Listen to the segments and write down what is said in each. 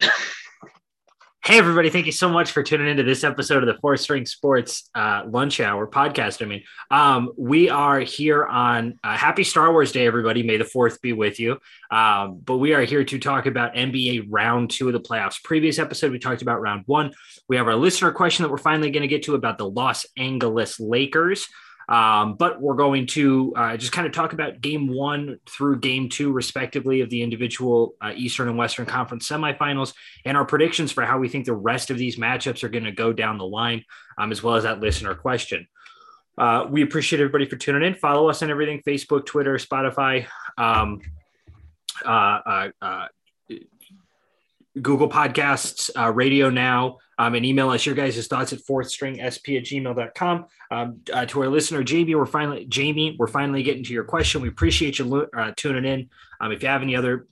Hey, everybody. Thank you so much for tuning into this episode of the Fourth String Sports uh, Lunch Hour podcast. I mean, um, we are here on uh, Happy Star Wars Day, everybody. May the 4th be with you. Um, but we are here to talk about NBA round two of the playoffs. Previous episode, we talked about round one. We have our listener question that we're finally going to get to about the Los Angeles Lakers. Um, but we're going to uh, just kind of talk about game one through game two, respectively, of the individual uh, Eastern and Western Conference semifinals and our predictions for how we think the rest of these matchups are going to go down the line, um, as well as that listener question. Uh, we appreciate everybody for tuning in. Follow us on everything Facebook, Twitter, Spotify. Um, uh, uh, uh, Google Podcasts, uh, Radio Now, um, and email us your guys' thoughts at fourthstringsp at gmail.com. Um, uh, to our listener, Jamie, we're finally, Jamie, we're finally getting to your question. We appreciate you uh, tuning in. Um, if you have any other,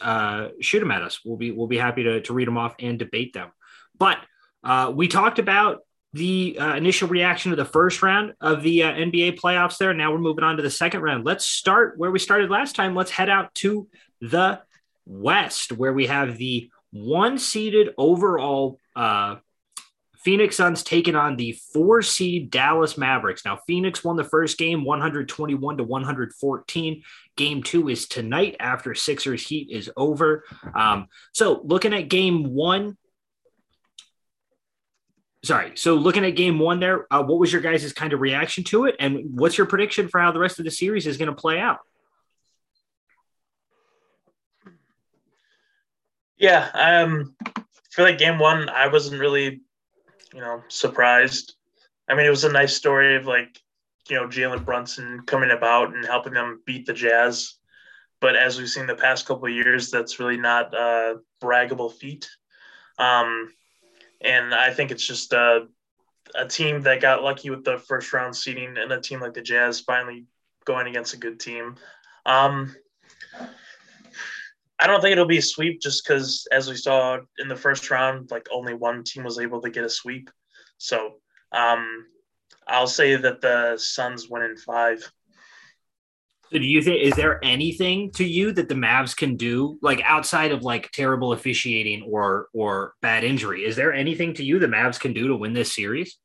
uh, shoot them at us. We'll be, we'll be happy to, to read them off and debate them. But uh, we talked about the uh, initial reaction to the first round of the uh, NBA playoffs there. Now we're moving on to the second round. Let's start where we started last time. Let's head out to the West, where we have the one seeded overall uh, Phoenix Suns taking on the four seed Dallas Mavericks. Now, Phoenix won the first game 121 to 114. Game two is tonight after Sixers Heat is over. Um, so, looking at game one, sorry. So, looking at game one there, uh, what was your guys' kind of reaction to it? And what's your prediction for how the rest of the series is going to play out? Yeah, um, for like game one, I wasn't really, you know, surprised. I mean, it was a nice story of like, you know, Jalen Brunson coming about and helping them beat the Jazz. But as we've seen the past couple of years, that's really not a braggable feat. Um, and I think it's just a, a team that got lucky with the first round seeding and a team like the Jazz finally going against a good team. Um, I don't think it'll be a sweep just because, as we saw in the first round, like only one team was able to get a sweep. So um, I'll say that the Suns win in five. So do you think is there anything to you that the Mavs can do, like outside of like terrible officiating or or bad injury? Is there anything to you the Mavs can do to win this series?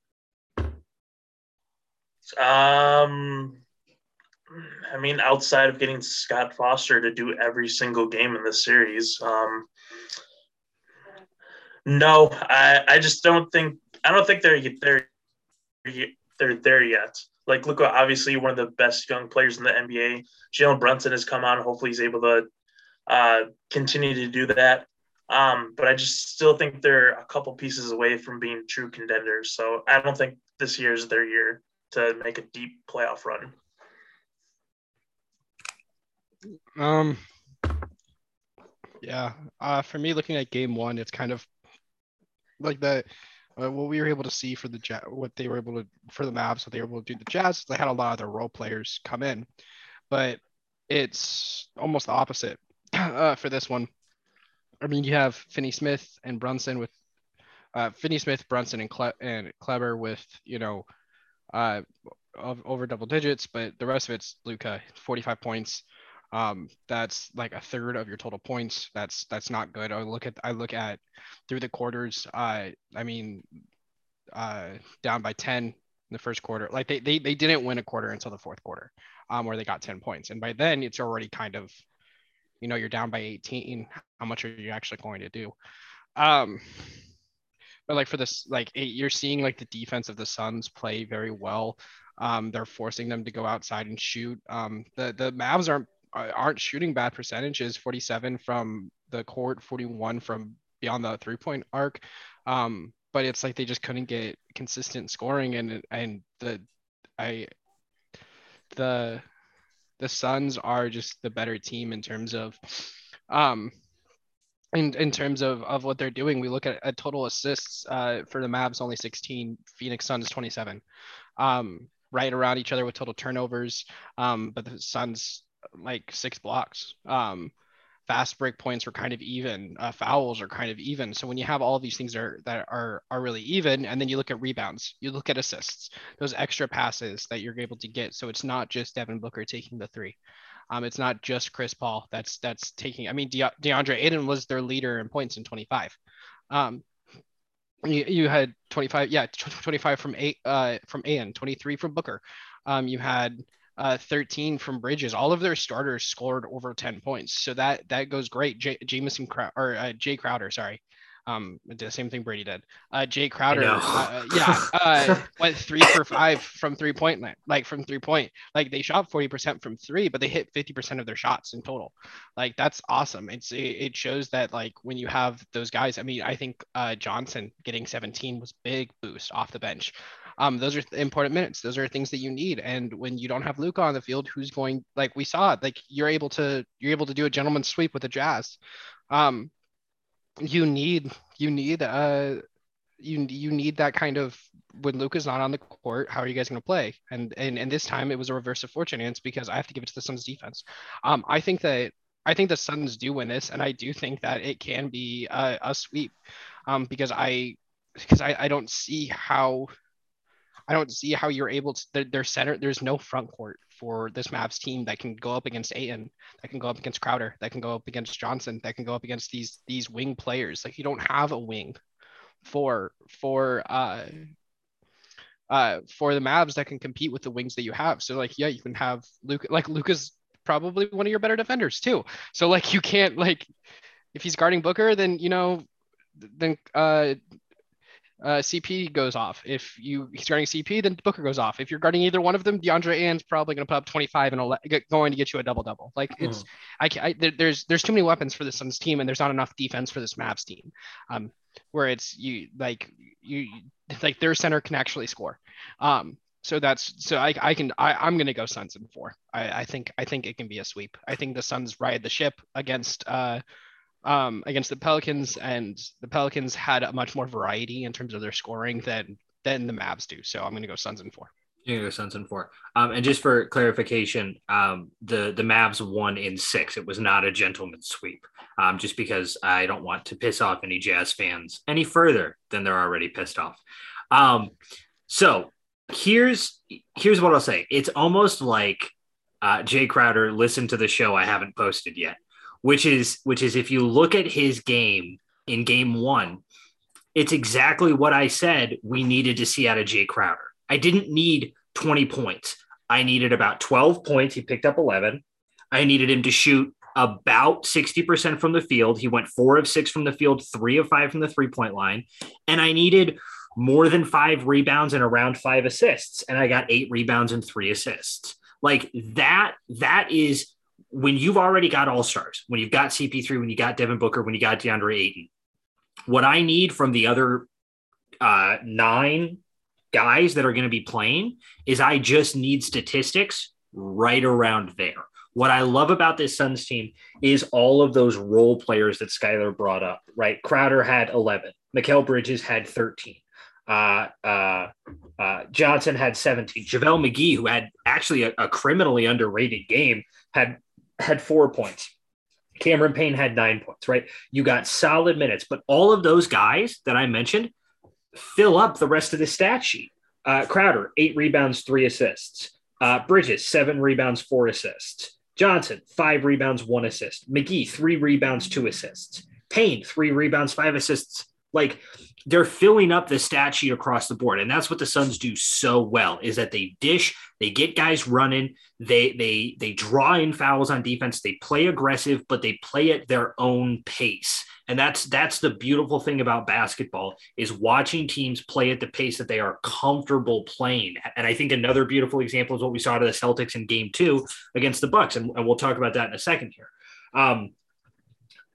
Um, I mean, outside of getting Scott Foster to do every single game in the series, um, no, I, I just don't think I don't think they're they're they're there yet. Like, look, obviously one of the best young players in the NBA, Jalen Brunson has come on. Hopefully, he's able to uh, continue to do that. Um, but I just still think they're a couple pieces away from being true contenders. So I don't think this year is their year to make a deep playoff run. Um, yeah. Uh, for me, looking at game one, it's kind of like the uh, what we were able to see for the what they were able to for the Mavs, what they were able to do. The Jazz, they had a lot of their role players come in, but it's almost the opposite uh, for this one. I mean, you have Finney Smith and Brunson with uh, Finney Smith, Brunson, and Cle- and Kleber with you know uh, over double digits, but the rest of it's Luka, 45 points. Um, that's like a third of your total points. That's that's not good. I look at I look at through the quarters. Uh, I mean, uh, down by 10 in the first quarter. Like they they they didn't win a quarter until the fourth quarter, um, where they got 10 points, and by then it's already kind of, you know, you're down by 18. How much are you actually going to do? Um, but like for this, like you're seeing like the defense of the Suns play very well. Um, they're forcing them to go outside and shoot. Um, the the Mavs aren't aren't shooting bad percentages 47 from the court 41 from beyond the three point arc um, but it's like they just couldn't get consistent scoring and and the i the the suns are just the better team in terms of um in, in terms of, of what they're doing, we look at, at total assists uh, for the Mavs, only 16. Phoenix Suns 27, um, right around each other with total turnovers. Um, but the Suns like six blocks. Um, fast break points are kind of even. Uh, fouls are kind of even. So when you have all these things that are, that are are really even, and then you look at rebounds, you look at assists, those extra passes that you're able to get. So it's not just Devin Booker taking the three. Um, it's not just Chris Paul that's that's taking. I mean, De- DeAndre Ayton was their leader in points in 25. Um, you, you had 25, yeah, 25 from eight uh, from Ayton, 23 from Booker. Um, you had uh, 13 from Bridges. All of their starters scored over 10 points, so that that goes great. J- Jamison Crow- or uh, Jae Crowder, sorry, um, did the same thing Brady did. Uh, Jae Crowder, uh, yeah, uh, went three for five from three point line, like from three point. Like they shot 40% from three, but they hit 50% of their shots in total. Like that's awesome. It's it, it shows that like when you have those guys, I mean, I think uh, Johnson getting 17 was big boost off the bench. Um, those are important minutes. Those are things that you need. And when you don't have Luka on the field, who's going like we saw, like you're able to you're able to do a gentleman's sweep with the Jazz. Um, you need you need uh you you need that kind of when Luka's not on the court, how are you guys going to play? And and and this time it was a reverse of fortune, and it's because I have to give it to the Suns defense. Um, I think that I think the Suns do win this, and I do think that it can be a, a sweep, um, because I because I, I don't see how I don't see how you're able to their center. There's no front court for this Mavs team that can go up against Ayton, that can go up against Crowder, that can go up against Johnson, that can go up against these these wing players. Like you don't have a wing for for uh uh for the Mavs that can compete with the wings that you have. So like yeah, you can have Luke like Luka's probably one of your better defenders too. So like you can't like if he's guarding Booker, then you know then uh uh, CP goes off. If you he's guarding CP, then Booker goes off. If you're guarding either one of them, DeAndre Ayton's probably going to put up 25 and going to get you a double double. Like it's, mm. I, I there, there's there's too many weapons for the Suns team, and there's not enough defense for this Mavs team. Um, where it's you like you like their center can actually score. Um, so that's so I, I can I, I'm gonna go Suns in four. I, I think I think it can be a sweep. I think the Suns ride the ship against uh um, against the Pelicans, and the Pelicans had a much more variety in terms of their scoring than than the Mavs do. So I'm going to go Suns in four. You're going to go Suns in four. Um, and just for clarification, um, the the Mavs won in six. It was not a gentleman's sweep. Um, just because I don't want to piss off any Jazz fans any further than they're already pissed off. Um, so here's here's what I'll say. It's almost like uh, Jae Crowder listened to the show I haven't posted yet which is which is if you look at his game in game one, it's exactly what I said we needed to see out of Jae Crowder. I didn't need 20 points. I needed about 12 points. He picked up 11. I needed him to shoot about 60% from the field. He went four of six from the field, three of five from the three point line. And I needed more than five rebounds and around five assists. And I got eight rebounds and three assists. Like that, that is when you've already got all stars, when you've got CP3, when you got Devin Booker, when you got DeAndre Ayton, what I need from the other uh, nine guys that are going to be playing is I just need statistics right around there. What I love about this Suns team is all of those role players that Skylar brought up, right? Crowder had 11, Mikal Bridges had 13. Uh, uh, uh, Johnson had 17. JaVale McGee, who had actually a, a criminally underrated game, had had four points. Cameron Payne had nine points, right? You got solid minutes, but all of those guys that I mentioned fill up the rest of the stat sheet. Uh, Crowder, eight rebounds, three assists. Uh, Bridges, seven rebounds, four assists. Johnson, five rebounds, one assist. McGee, three rebounds, two assists. Payne, three rebounds, five assists. Like they're filling up the stat sheet across the board. And that's what the Suns do so well is that they dish, they get guys running, they they they draw in fouls on defense, they play aggressive, but they play at their own pace. And that's that's the beautiful thing about basketball is watching teams play at the pace that they are comfortable playing. And I think another beautiful example is what we saw to the Celtics in game two against the Bucks. And, and we'll talk about that in a second here. Um,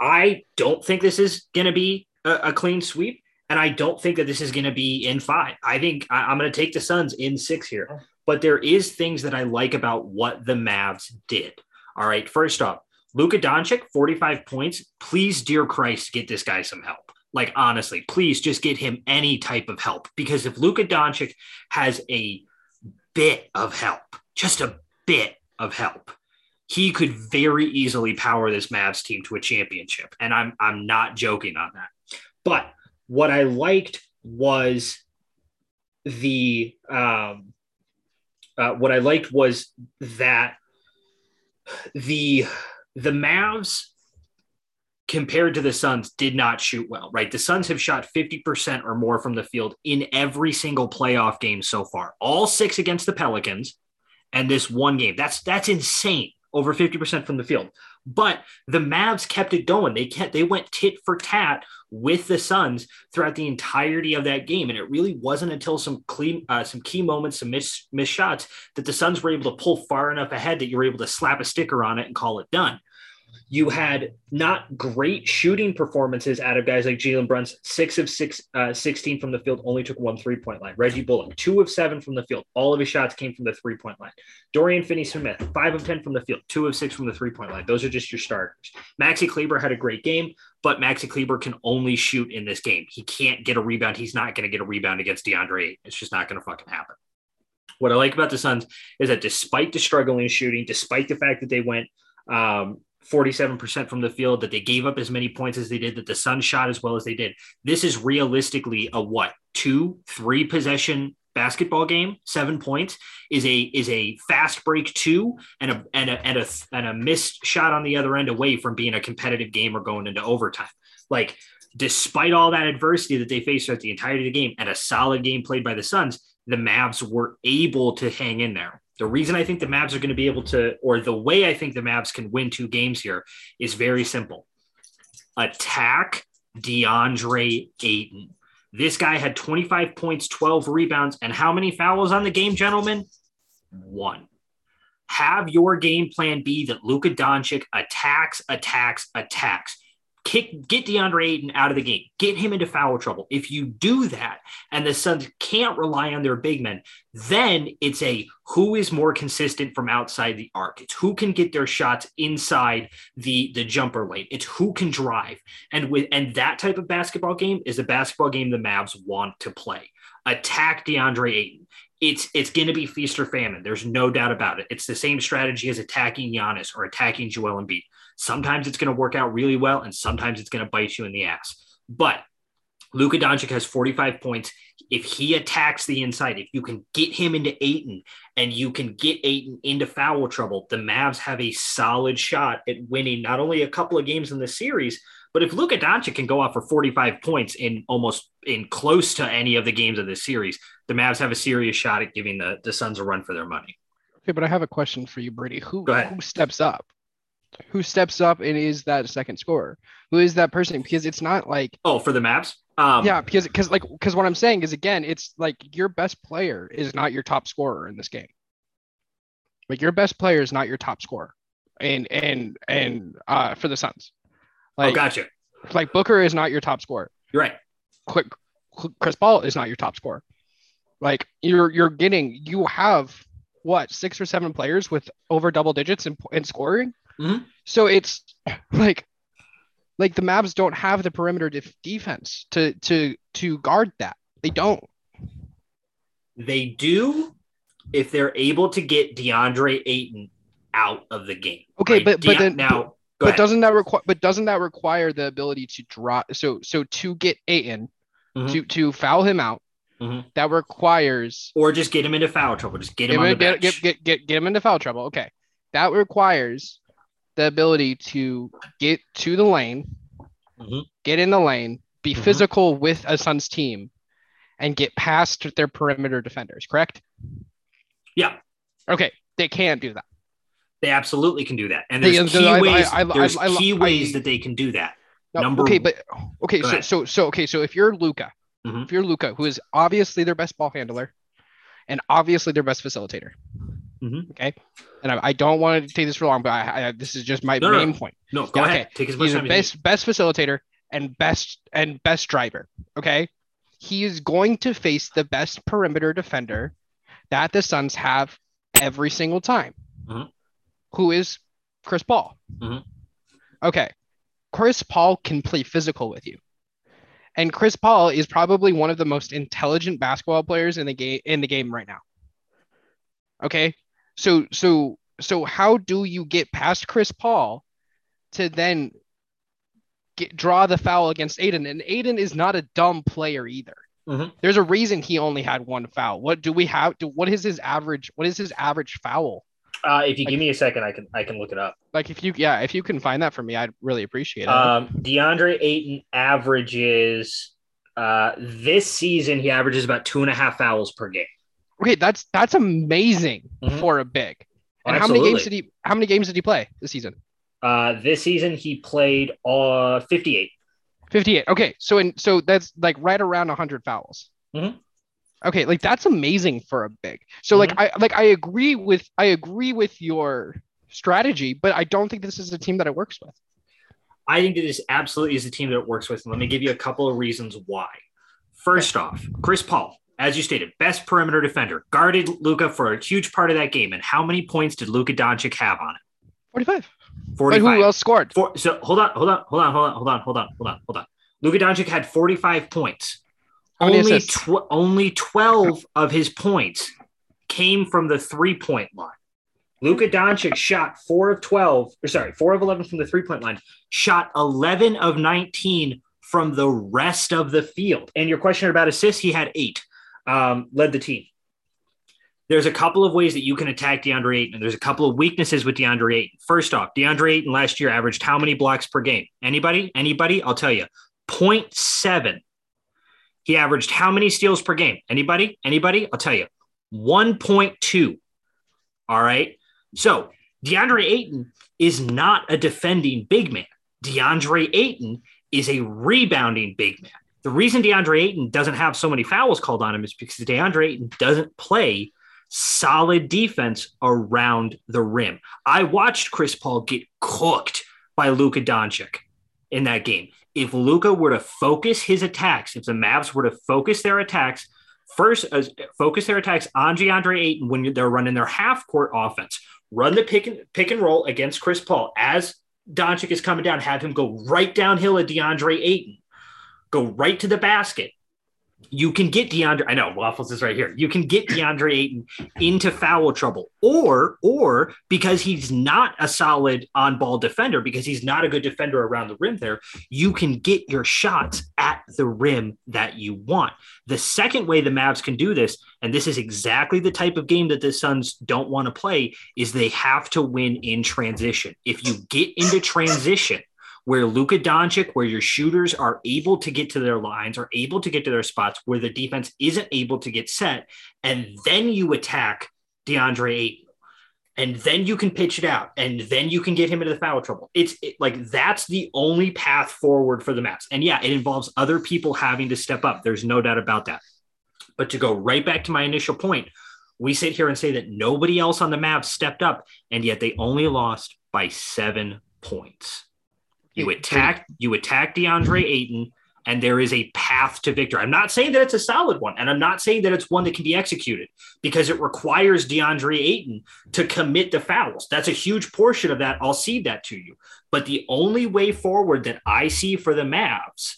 I don't think this is going to be a, a clean sweep. And I don't think that this is going to be in five. I think I, am going to take the Suns in six here. But there is things that I like about what the Mavs did. All right. First off, Luka Doncic, 45 points. Please, dear Christ, get this guy some help. Like, honestly, please just get him any type of help. Because if Luka Doncic has a bit of help, just a bit of help, he could very easily power this Mavs team to a championship. And I'm I'm not joking on that. But what I liked was the um, uh, what I liked was that the the Mavs compared to the Suns did not shoot well, right? The Suns have shot 50% or more from the field in every single playoff game so far. All six against the Pelicans and this one game. That's that's insane. Over 50% from the field. But the Mavs kept it going. They kept they went tit for tat with the Suns throughout the entirety of that game, and it really wasn't until some clean, uh, some key moments, some miss, miss shots that the Suns were able to pull far enough ahead that you were able to slap a sticker on it and call it done you had not great shooting performances out of guys like Jalen Brunson, six of six, uh, 16 from the field, only took one three point line. Reggie Bullock, two of seven from the field. All of his shots came from the three point line. Dorian Finney Smith, five of 10 from the field, two of six from the three point line. Those are just your starters. Maxi Kleber had a great game, but Maxi Kleber can only shoot in this game. He can't get a rebound. He's not going to get a rebound against DeAndre. It's just not going to fucking happen. What I like about the Suns is that despite the struggling shooting, despite the fact that they went um, 47% from the field, that they gave up as many points as they did, that the Suns shot as well as they did. This is realistically a what, two, three possession basketball game, seven points is a is a fast break two and a and a and a and a missed shot on the other end away from being a competitive game or going into overtime. Like despite all that adversity that they faced throughout the entirety of the game and a solid game played by the Suns, the Mavs were able to hang in there. The reason I think the Mavs are going to be able to, or the way I think the Mavs can win two games here is very simple attack DeAndre Ayton. This guy had 25 points, 12 rebounds, and how many fouls on the game, gentlemen? One. Have your game plan be that Luka Doncic attacks, attacks, attacks kick get DeAndre Ayton out of the game, get him into foul trouble. If you do that and the Suns can't rely on their big men, then it's a who is more consistent from outside the arc. It's who can get their shots inside the the jumper lane. It's who can drive. And with and that type of basketball game is the basketball game the Mavs want to play. Attack DeAndre Ayton. It's it's going to be feast or famine. There's no doubt about it. It's the same strategy as attacking Giannis or attacking Joel Embiid Sometimes it's going to work out really well, and sometimes it's going to bite you in the ass. But Luka Doncic has 45 points. If he attacks the inside, if you can get him into Ayton and you can get Ayton into foul trouble, the Mavs have a solid shot at winning not only a couple of games in the series, but if Luka Doncic can go off for 45 points in almost in close to any of the games of this series, the Mavs have a serious shot at giving the, the Suns a run for their money. Okay, but I have a question for you, Brady. Who who steps up? Who steps up and is that second scorer? Who is that person? Because it's not like oh for the Mavs. Um, yeah, because because like because what I'm saying is again, it's like your best player is not your top scorer in this game. Like your best player is not your top scorer, and and and uh for the Suns. Like, oh, gotcha. Like Booker is not your top scorer. You're right. Quick, Chris Paul is not your top scorer. Like you're you're getting you have what six or seven players with over double digits in, in scoring Mm-hmm. So it's like like the Mavs don't have the perimeter def- defense to to to guard that. They don't. They do if they're able to get DeAndre Ayton out of the game. Okay, right? but but De- then now but, but doesn't that require but doesn't that require the ability to drop so so to get Ayton mm-hmm. to to foul him out mm-hmm. that requires or just get him into foul trouble just get him on the get, get, get, get, get him into foul trouble okay that requires the ability to get to the lane, mm-hmm. get in the lane, be mm-hmm. physical with a Suns team, and get past their perimeter defenders, correct? Yeah. Okay. They can do that. They absolutely can do that. And there's they, key I, ways, I, I, there's key ways that they can do that. No, Number okay, but okay, so, so so okay, so if you're Luka, mm-hmm. if you're Luka, who is obviously their best ball handler and obviously their best facilitator, Mm-hmm. Okay. And I, I, don't want to take this for long, but I, I, this is just my no, main no. point. No, go yeah, ahead. Okay. Take as much He's time. best best facilitator and best and best driver. Okay. He is going to face the best perimeter defender that the Suns have every single time. Mm-hmm. Who is Chris Paul? Mm-hmm. Okay. Chris Paul can play physical with you. And Chris Paul is probably one of the most intelligent basketball players in the game in the game right now. Okay. So so so how do you get past Chris Paul to then get draw the foul against Ayton? And Ayton is not a dumb player either. Mm-hmm. There's a reason he only had one foul. What do we have? To, what is his average? What is his average foul? Uh, if you give me a second, I can I can look it up. Like if you yeah, if you can find that for me, I'd really appreciate it. Um, DeAndre Ayton averages uh, this season. He averages about two and a half fouls per game. Okay, that's that's amazing Mhm. for a big. And how many games did he how many games did he play this season? Uh, this season he played uh 58. 58. Okay, so in so that's like right around 100 fouls. Mhm. Okay, like that's amazing for a big. So like I like I agree with I agree with your strategy, but I don't think this is a team that it works with. I think that this absolutely is a team that it works with. And let me give you a couple of reasons why. First off, Chris Paul, as you stated, best perimeter defender, guarded Luka for a huge part of that game. And how many points did Luka Doncic have on it? 45. But 45. who else scored? Four, so hold on, hold on, hold on, hold on, hold on, hold on, hold on, hold on. Luka Doncic had 45 points. How Only, assists? tw- only 12 of his points came from the three point line. Luka Doncic shot four of 12, or sorry, four of 11 from the three point line, shot 11 of 19 from the rest of the field. And your question about assists, he had eight, um, led the team. There's a couple of ways that you can attack DeAndre Ayton, and there's a couple of weaknesses with DeAndre Ayton. First off, DeAndre Ayton last year averaged how many blocks per game? Anybody? Anybody? I'll tell you, 0.7. He averaged how many steals per game? Anybody? Anybody? I'll tell you, 1.2. All right. So DeAndre Ayton is not a defending big man. DeAndre Ayton is a rebounding big man. The reason DeAndre Ayton doesn't have so many fouls called on him is because DeAndre Ayton doesn't play solid defense around the rim. I watched Chris Paul get cooked by Luka Doncic in that game. If Luka were to focus his attacks, if the Mavs were to focus their attacks first, uh, focus their attacks on DeAndre Ayton when they're running their half court offense, run the pick and pick and roll against Chris Paul as Doncic is coming down, have him go right downhill at DeAndre Ayton, go right to the basket. You can get DeAndre. I know Waffles is right here. You can get DeAndre Ayton into foul trouble, or or because he's not a solid on-ball defender, because he's not a good defender around the rim. There, you can get your shots at the rim that you want. The second way the Mavs can do this, and this is exactly the type of game that the Suns don't want to play, is they have to win in transition. If you get into transition where Luka Doncic, where your shooters are able to get to their lines, are able to get to their spots, where the defense isn't able to get set, and then you attack DeAndre Ayton. And then you can pitch it out, and then you can get him into the foul trouble. It's it, like that's the only path forward for the Mavs. And yeah, it involves other people having to step up. There's no doubt about that. But to go right back to my initial point, we sit here and say that nobody else on the Mavs stepped up, and yet they only lost by seven points. You attack, you attack DeAndre Ayton, and there is a path to victory. I'm not saying that it's a solid one, and I'm not saying that it's one that can be executed because it requires DeAndre Ayton to commit the fouls. That's a huge portion of that. I'll cede that to you. But the only way forward that I see for the Mavs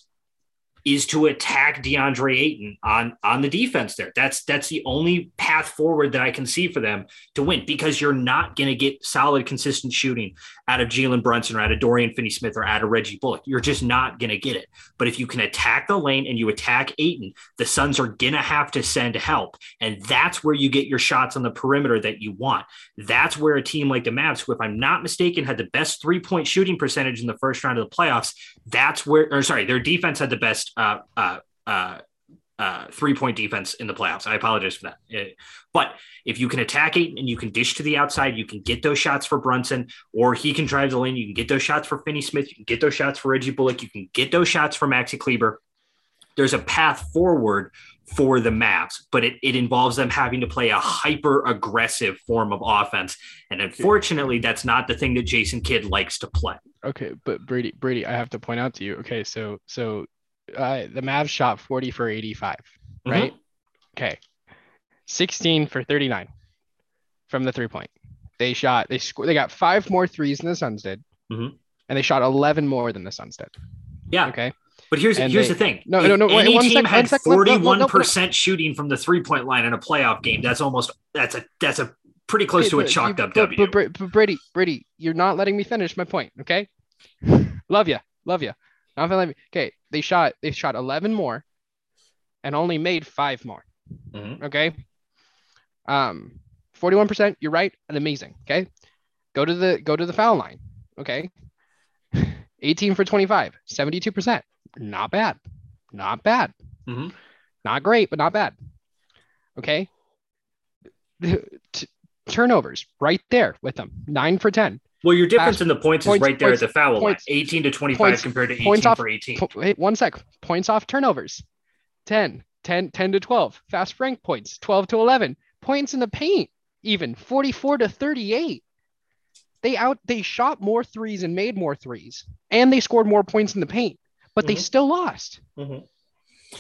is to attack DeAndre Ayton on on the defense there. That's that's the only path forward that I can see for them to win because you're not going to get solid, consistent shooting out of Jalen Brunson or out of Dorian Finney-Smith or out of Reggie Bullock. You're just not going to get it. But if you can attack the lane and you attack Ayton, the Suns are going to have to send help, and that's where you get your shots on the perimeter that you want. That's where a team like the Mavs, who if I'm not mistaken, had the best three-point shooting percentage in the first round of the playoffs. That's where, or sorry, their defense had the best uh, uh, uh, uh, three point defense in the playoffs. I apologize for that. Uh, but if you can attack it and you can dish to the outside, you can get those shots for Brunson, or he can drive the lane. You can get those shots for Finney Smith. You can get those shots for Reggie Bullock. You can get those shots for Maxi Kleber. There's a path forward for the Mavs, but it, it involves them having to play a hyper aggressive form of offense. And unfortunately, that's not the thing that Jason Kidd likes to play. Okay, but Brady, Brady, I have to point out to you. Okay, so so uh, the Mavs shot 40 for 85, right? Okay, 16 for 39 from the three point. They shot. They scored. They got five more threes than the Suns did, Mhm. and they shot 11 more than the Suns did. Yeah. Okay. But here's And here's they- the thing. No, If no, no, Any one team sec- had forty one percent shooting from the three-point line in a playoff game. That's almost that's a that's a pretty close Okay, to a chalked you- up but- W. But, but Brady, Brady, you're not letting me finish my point. Okay. love you, love you. Not letting me. Okay, they shot. They shot 11 more, and only made five more. Mhm. Okay. Um, 41%, you're right, and amazing. Okay. Go to the go to the foul line. Okay. 18 for 25, 72%. Not bad. Not bad. Mhm. Not great, but not bad. Okay. T- turnovers right there with them. Nine for 10. Well, your difference in the points, points- is right there points- at the foul points- line 18 to 25 points- compared to 18 points off- for 18. Po- wait, one sec. Points off turnovers. 10, 10, 10 to 12. Fast break points. 12 to 11. Points in the paint. Even 44 to 38. They out they shot more threes and made more threes. And they scored more points in the paint. But they Mhm. still lost. Mhm.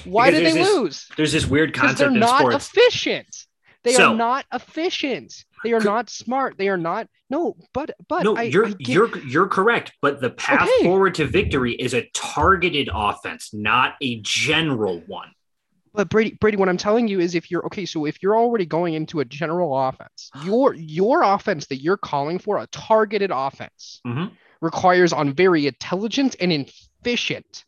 Why Because did they this lose? There's this weird they're concept in not sports. efficient. They So- are not efficient. They are Could- not smart. They are not. No, but but no, I, you're I get- you're you're correct, but the path Okay. forward to victory is a targeted offense, not a general one. But Brady, Brady, what I'm telling you is if you're okay, so if you're already going into a general offense, your your offense that you're calling for, a targeted offense, Mhm. requires on very intelligent and efficient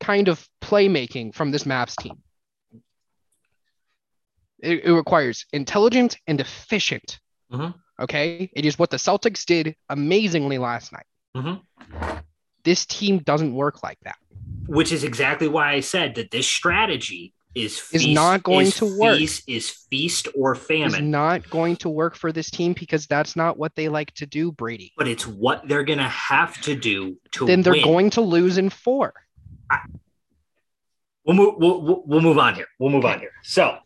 kind of playmaking from this Mavs team. It, it requires intelligent and efficient. Mhm. Okay, it is what the Celtics did amazingly last night. Mhm. This team doesn't work like that. Which is exactly why I said that this strategy is Is not going is to work. Feast, is feast or It's famine, not going to work for this team because that's not what they like to do, Brady. but it's what they're gonna have to do to Then they're win. going to lose in four. We'll move. We'll, we'll, we'll move on here. We'll move on here. So,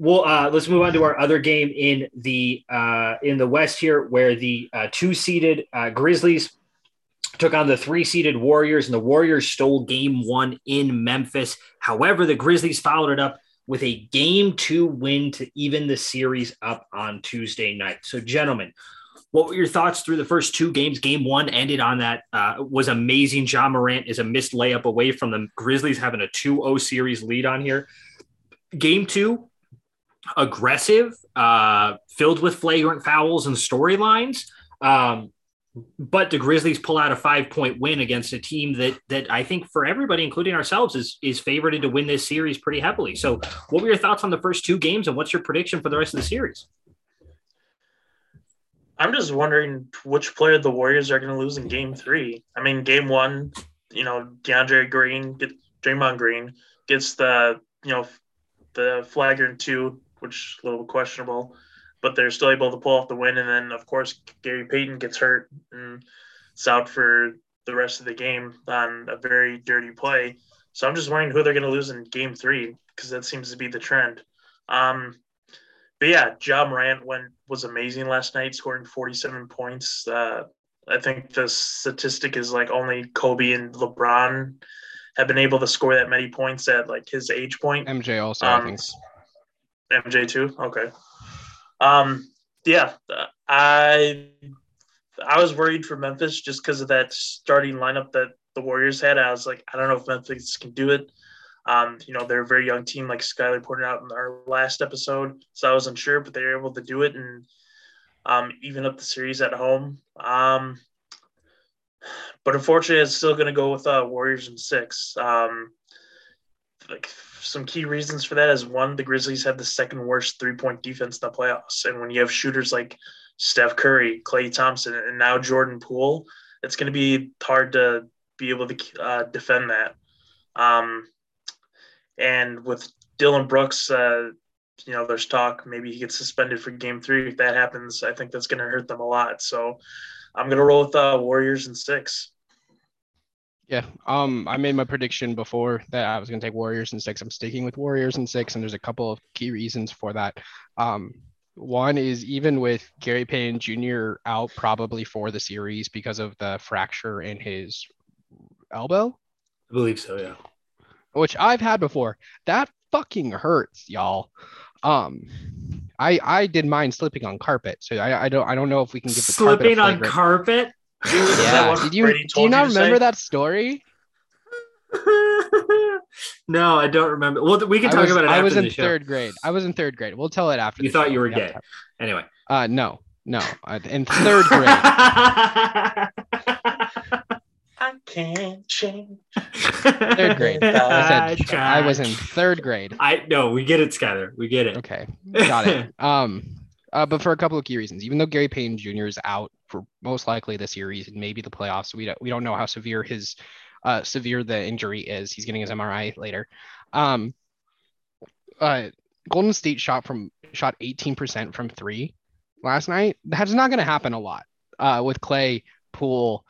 we'll uh, let's move on to our other game in the uh, in the West here, where the uh, two seeded uh, Grizzlies took on the three seeded Warriors, and the Warriors stole Game One in Memphis. However, the Grizzlies followed it up with a Game Two win to even the series up on Tuesday night. So, gentlemen. What were your thoughts through the first two games? Game one ended on that uh, was amazing. Ja Morant is a missed layup away from the Grizzlies having a 2-0 series lead on here. Game two, aggressive, uh, filled with flagrant fouls and storylines. Um, but the Grizzlies pull out a five point win against a team that that I think for everybody, including ourselves, is is favored to win this series pretty heavily. So, what were your thoughts on the first two games, and what's your prediction for the rest of the series? I'm just wondering which player the Warriors are going to lose in Game Three. I mean, Game One, you know, DeAndre Green, get Draymond Green gets the you know the flagrant two, which is a little questionable, but they're still able to pull off the win. And then of course Gary Payton gets hurt and it's out for the rest of the game on a very dirty play. So I'm just wondering who they're going to lose in Game Three because that seems to be the trend. Um, but yeah, Ja Morant went was amazing last night, scoring 47 points. Uh, I think the statistic is like only Kobe and LeBron have been able to score that many points at like his age point. MJ also, I Um, think. MJ too. Okay. Um. Yeah. I I was worried for Memphis just because of that starting lineup that the Warriors had. I was like, I don't know if Memphis can do it. Um, you know, they're a very young team, like Skyler pointed out in our last episode. So I wasn't sure, but they were able to do it and um, even up the series at home. Um, but unfortunately, it's still going to go with uh, Warriors in six. Um, like some key reasons for that is one, the Grizzlies have the second worst three point defense in the playoffs, and when you have shooters like Steph Curry, Klay Thompson, and now Jordan Poole, it's going to be hard to be able to uh, defend that. Um, and with Dillon Brooks, uh, you know, there's talk maybe he gets suspended for Game Three. If that happens, I think that's going to hurt them a lot. So I'm going to roll with uh, Warriors in six. Yeah. Um, I made my prediction before that I was gonna take Warriors in six. I'm sticking with Warriors in six, and there's a couple of key reasons for that. Um, one is even with Gary Payton Jr. out probably for the series because of the fracture in his elbow, I believe so. Yeah. which I've had before. That fucking hurts, y'all. Um, I I did mine slipping on carpet, so I I don't I don't know if we can give the carpet Slipping on carpet. Is Yeah. Did you do you not to remember say? that story? no, I don't remember. Well, we can talk was, about it I was in the show. third grade. I was in third grade. We'll tell it after. You thought show. you were We gay. Anyway. Uh, no, no. In third grade. I can't change. Third grade. I said I was in third grade. I no, we get it, Skyler. We get it. Okay, got it. Um, uh, but for a couple of key reasons. Even though Gary Payton Jr. is out for most likely the series and maybe the playoffs, we don't, we don't know how severe his uh, severe the injury is. He's getting his MRI later. Um, uh, Golden State shot from shot 18% from three last night. That's not going to happen a lot uh, with Klay, Poole,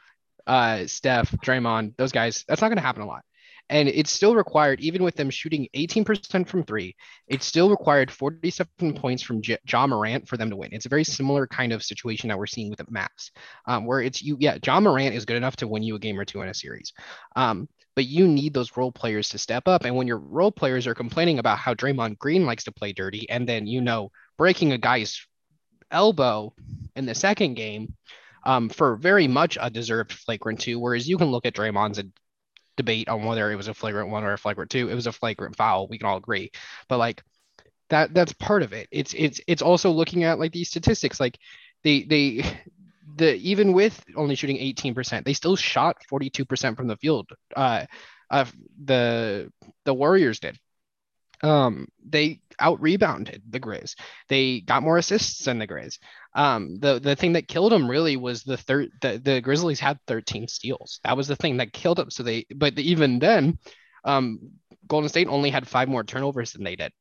uh, Steph, Draymond, those guys. That's not going to happen a lot. And it's still required, even with them shooting 18% from three, it's still required 47 points from J- Ja Morant for them to win. It's a very similar kind of situation that we're seeing with the Mavs, um, where it's you, yeah, Ja Morant is good enough to win you a game or two in a series. Um, but you need those role players to step up. And when your role players are complaining about how Draymond Green likes to play dirty, and then, you know, breaking a guy's elbow in the second game um, for very much a deserved flagrant two, whereas you can look at Draymond's debate on whether it was a flagrant one or a flagrant two. It was a flagrant foul. We can all agree. But like that that's part of it. It's it's it's also looking at like these statistics. Like they they the even with only shooting 18%, they still shot 42% from the field. Uh, uh the the Warriors did. Um, they out rebounded the Grizz. They got more assists than the Grizz. Um, the the thing that killed them really was the third. The, the Grizzlies had 13 steals. That was the thing that killed them. So they, but even then, um, Golden State only had five more turnovers than they did.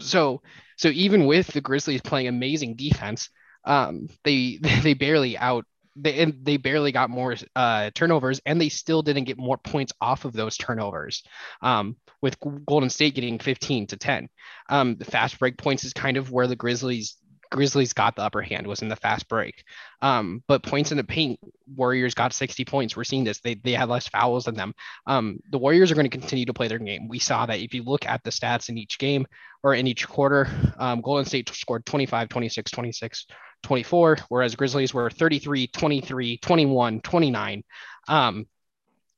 So so even with the Grizzlies playing amazing defense, um, they they barely out they they barely got more uh, turnovers, and they still didn't get more points off of those turnovers. Um, with Golden State getting 15 to 10, um, the fast break points is kind of where the Grizzlies Grizzlies got the upper hand was in the fast break. Um, but points in the paint, Warriors got 60 points. We're seeing this. They, they had less fouls than them. Um, the Warriors are going to continue to play their game. We saw that if you look at the stats in each game or in each quarter, um, Golden State scored 25, 26, 26, 24, whereas Grizzlies were 33, 23, 21, 29. Um,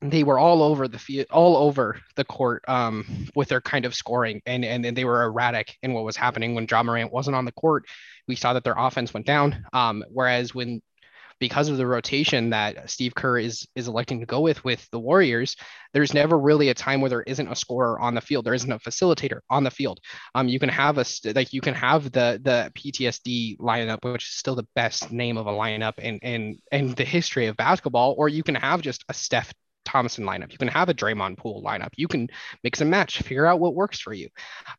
they were all over the field, all over the court um, with their kind of scoring, and, and and they were erratic in what was happening when Ja Morant wasn't on the court. We saw that their offense went down. Um, whereas when because of the rotation that Steve Kerr is is electing to go with with the Warriors, there's never really a time where there isn't a scorer on the field. There isn't a facilitator on the field. Um, you can have a like you can have the the PTSD lineup, which is still the best name of a lineup in in in the history of basketball, or you can have just a Steph Thompson lineup. You can have a Draymond Poole lineup. You can mix and match, figure out what works for you.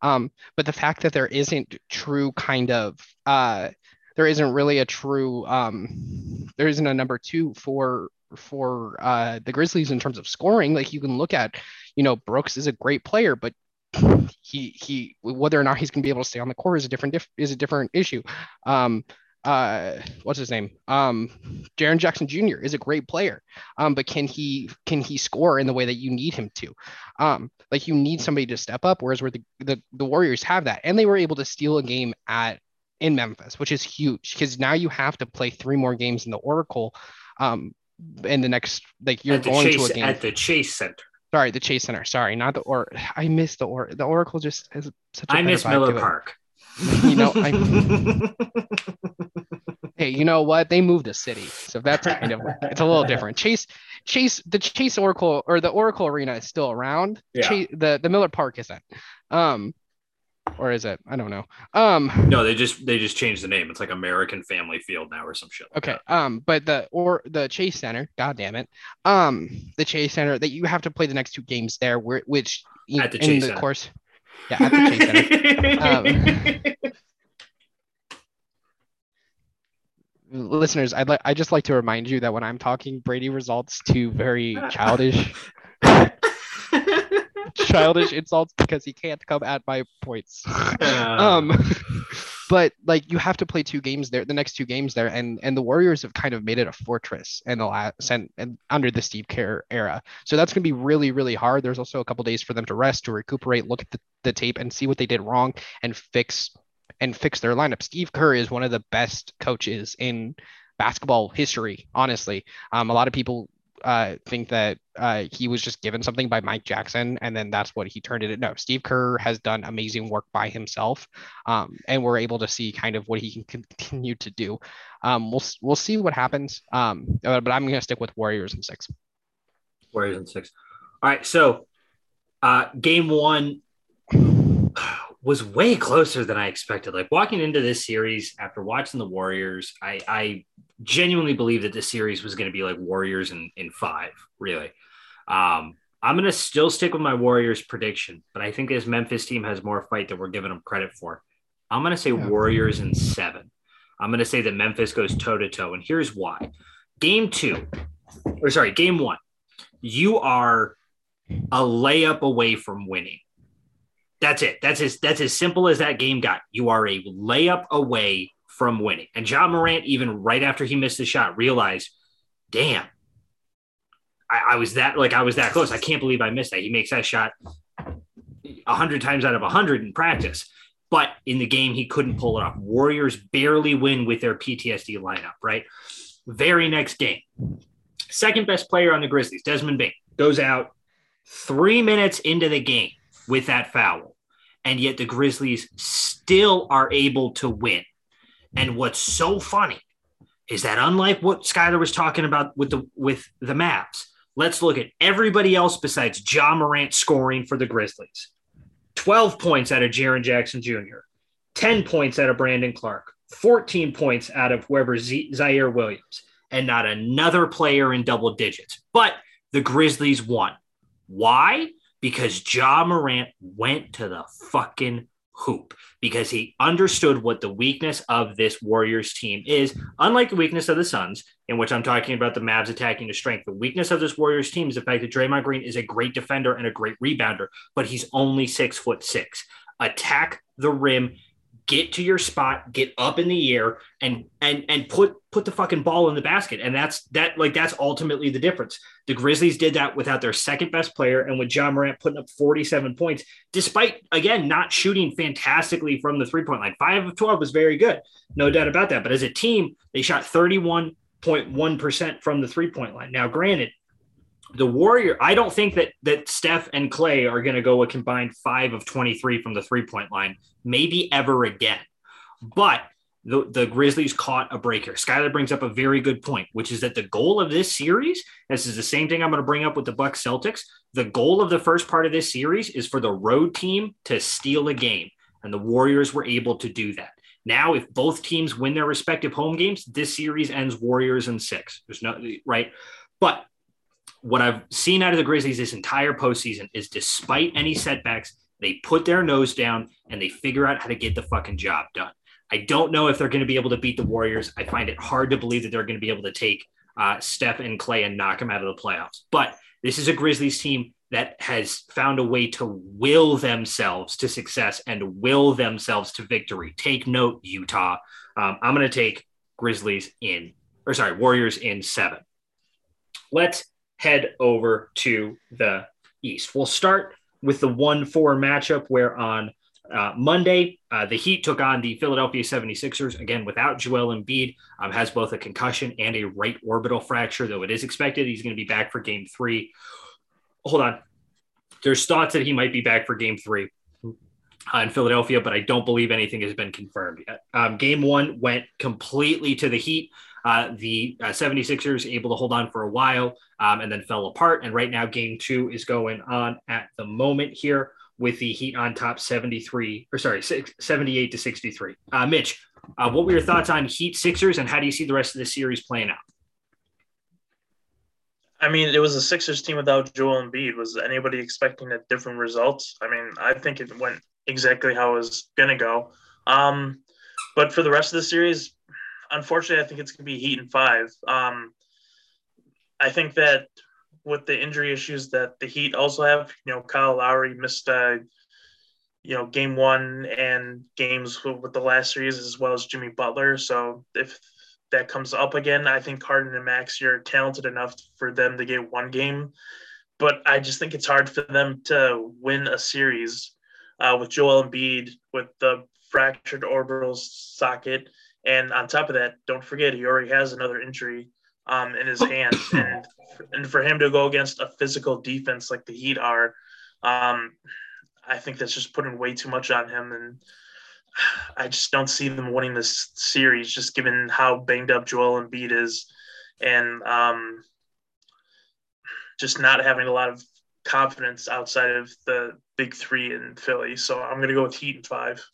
Um, but the fact that there isn't true kind of uh, there isn't really a true um, there isn't a number two for for uh, the Grizzlies in terms of scoring. Like you can look at, you know, Brooks is a great player, but he he whether or not he's going to be able to stay on the court is a different is a different issue. Um, uh, what's his name? Um, Jaren Jackson Jr. is a great player, um, but can he can he score in the way that you need him to? Um, like you need somebody to step up. Whereas where the, the the Warriors have that, and they were able to steal a game at in Memphis, which is huge because now you have to play three more games in the Oracle. Um, in the next like you're going Chase, to a game at the Chase Center. Sorry, the Chase Center. Sorry, not the or. I miss the or. The Oracle just has such. A I miss Miller Park. You know, I, hey, you know what? They moved the city, so that's kind of it's a little different. Chase, Chase, the Chase Oracle or the Oracle Arena is still around. Yeah. Chase, the the Miller Park isn't. Um, or is it? I don't know. Um, no, they just they just changed the name. It's like American Family Field now or some shit. Like okay. Um, but the or the Chase Center, god damn it. Um, the Chase Center that you have to play the next two games there, where which At the in Chase the Center. course. Yeah, at the Chase Center. Um, listeners, I'd like I just like to remind you that when I'm talking, Brady results to very childish childish insults because he can't come at my points. um but like you have to play two games there the next two games there and and the warriors have kind of made it a fortress in the last and, and under the steve kerr era. So that's going to be really really hard. There's also a couple days for them to rest to recuperate look at the, the tape and see what they did wrong and fix and fix their lineup. Steve kerr is one of the best coaches in basketball history honestly. Um, a lot of people uh, think that uh, he was just given something by Mike Jackson, and then that's what he turned it. No, Steve Kerr has done amazing work by himself, um, and we're able to see kind of what he can continue to do. Um, we'll we'll see what happens, um, but I'm going to stick with Warriors and six. Warriors and six. All right, so uh, game one, was way closer than I expected. Like walking into this series after watching the Warriors, I, I genuinely believe that this series was going to be like Warriors in, in five, really. Um, I'm going to still stick with my Warriors prediction, but I think this Memphis team has more fight than we're giving them credit for. I'm going to say yeah. Warriors in seven. I'm going to say that Memphis goes toe to toe. And here's why game two, or sorry, game one, you are a layup away from winning. That's it. That's as that's as simple as that game got. You are a layup away from winning. And Ja Morant, even right after he missed the shot, realized, damn, I, I was that like I was that close. I can't believe I missed that. He makes that shot hundred times out of hundred in practice. But in the game, he couldn't pull it off. Warriors barely win with their PTSD lineup, right? Very next game. Second best player on the Grizzlies, Desmond Bane, goes out three minutes into the game with that foul. And yet the Grizzlies still are able to win. And what's so funny is that unlike what Skylar was talking about with the with the Mavs, let's look at everybody else besides Ja Morant scoring for the Grizzlies. 12 points out of Jaren Jackson Jr., 10 points out of Brandon Clarke, 14 points out of whoever Z- Ziaire Williams, and not another player in double digits. But the Grizzlies won. Why? Because Ja Morant went to the fucking hoop because he understood what the weakness of this Warriors team is. Unlike the weakness of the Suns, in which I'm talking about the Mavs attacking to strength, the weakness of this Warriors team is the fact that Draymond Green is a great defender and a great rebounder, but he's only six foot six. Attack the rim get to your spot, get up in the air, and and and put put the fucking ball in the basket. And that's that like that's ultimately the difference. The Grizzlies did that without their second best player and with Ja Morant putting up 47 points, despite again not shooting fantastically from the three-point line. Five of 12 was very good, no doubt about that. But as a team, they shot 31.1% from the three-point line. Now, granted, the Warrior, I don't think that that Steph and Klay are going to go a combined five of 23 from the three point line, maybe ever again. But the, the Grizzlies caught a breaker. Skylar brings up a very good point, which is that the goal of this series, this is the same thing I'm going to bring up with the Bucks Celtics. The goal of the first part of this series is for the road team to steal a game, and the Warriors were able to do that. Now, if both teams win their respective home games, this series ends Warriors in six. There's no right, but what I've seen out of the Grizzlies this entire postseason is despite any setbacks, they put their nose down and they figure out how to get the fucking job done. I don't know if they're going to be able to beat the Warriors. I find it hard to believe that they're going to be able to take uh, Steph and Klay and knock them out of the playoffs. But this is a Grizzlies team that has found a way to will themselves to success and will themselves to victory. Take note, Utah. Um, I'm going to take Grizzlies in, or sorry, Warriors in seven. Let's head over to the East. We'll start with the 1 4 matchup where on uh, Monday, uh, the Heat took on the Philadelphia 76ers, again, without Joel Embiid, um, has both a concussion and a right orbital fracture, though it is expected he's going to be back for game three. Hold on. There's thoughts that he might be back for game three uh, in Philadelphia, but I don't believe anything has been confirmed yet. Um, game one went completely to the Heat. Uh, the uh, 76ers able to hold on for a while um, and then fell apart. And right now, game two is going on at the moment here with the Heat on top 73 or sorry, 78 to 63. Uh, Mitch, uh, what were your thoughts on Heat Sixers and how do you see the rest of the series playing out? I mean, it was a Sixers team without Joel Embiid. Was anybody expecting a different result? I mean, I think it went exactly how it was going to go. Um, but for the rest of the series, unfortunately, I think it's going to be Heat and five. Um, I think that with the injury issues that the Heat also have, you know, Kyle Lowry missed, uh, you know, game one and games with the last series as well as Jimmy Butler. So if that comes up again, I think Harden and Max, you're talented enough for them to get one game. But I just think it's hard for them to win a series uh, with Joel Embiid with the fractured orbital socket and on top of that, don't forget he already has another injury um, in his hand, and and for him to go against a physical defense like the Heat are, um, I think that's just putting way too much on him, and I just don't see them winning this series, just given how banged up Joel Embiid is, and um, just not having a lot of confidence outside of the big three in Philly. So I'm gonna go with Heat in five.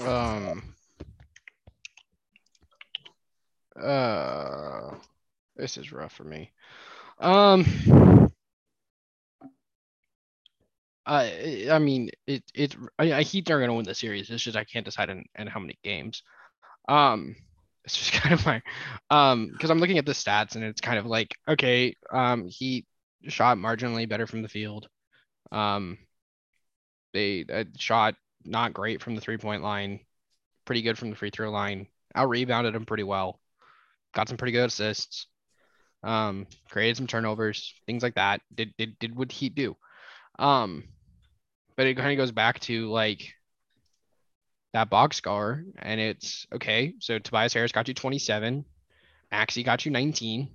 Um. Uh, this is rough for me. Um. I I mean it it I, I Heat are gonna win the series. It's just I can't decide in, in how many games. Um, it's just kind of my um because I'm looking at the stats and it's kind of like okay um he shot marginally better from the field. Um, they uh, shot not great from the three point line, pretty good from the free throw line. Out rebounded him pretty well. Got some pretty good assists. Um, created some turnovers, things like that. Did did did what he do? Um, but it kind of goes back to like that box score, and it's okay. So Tobias Harris got you 27, Maxey got you 19,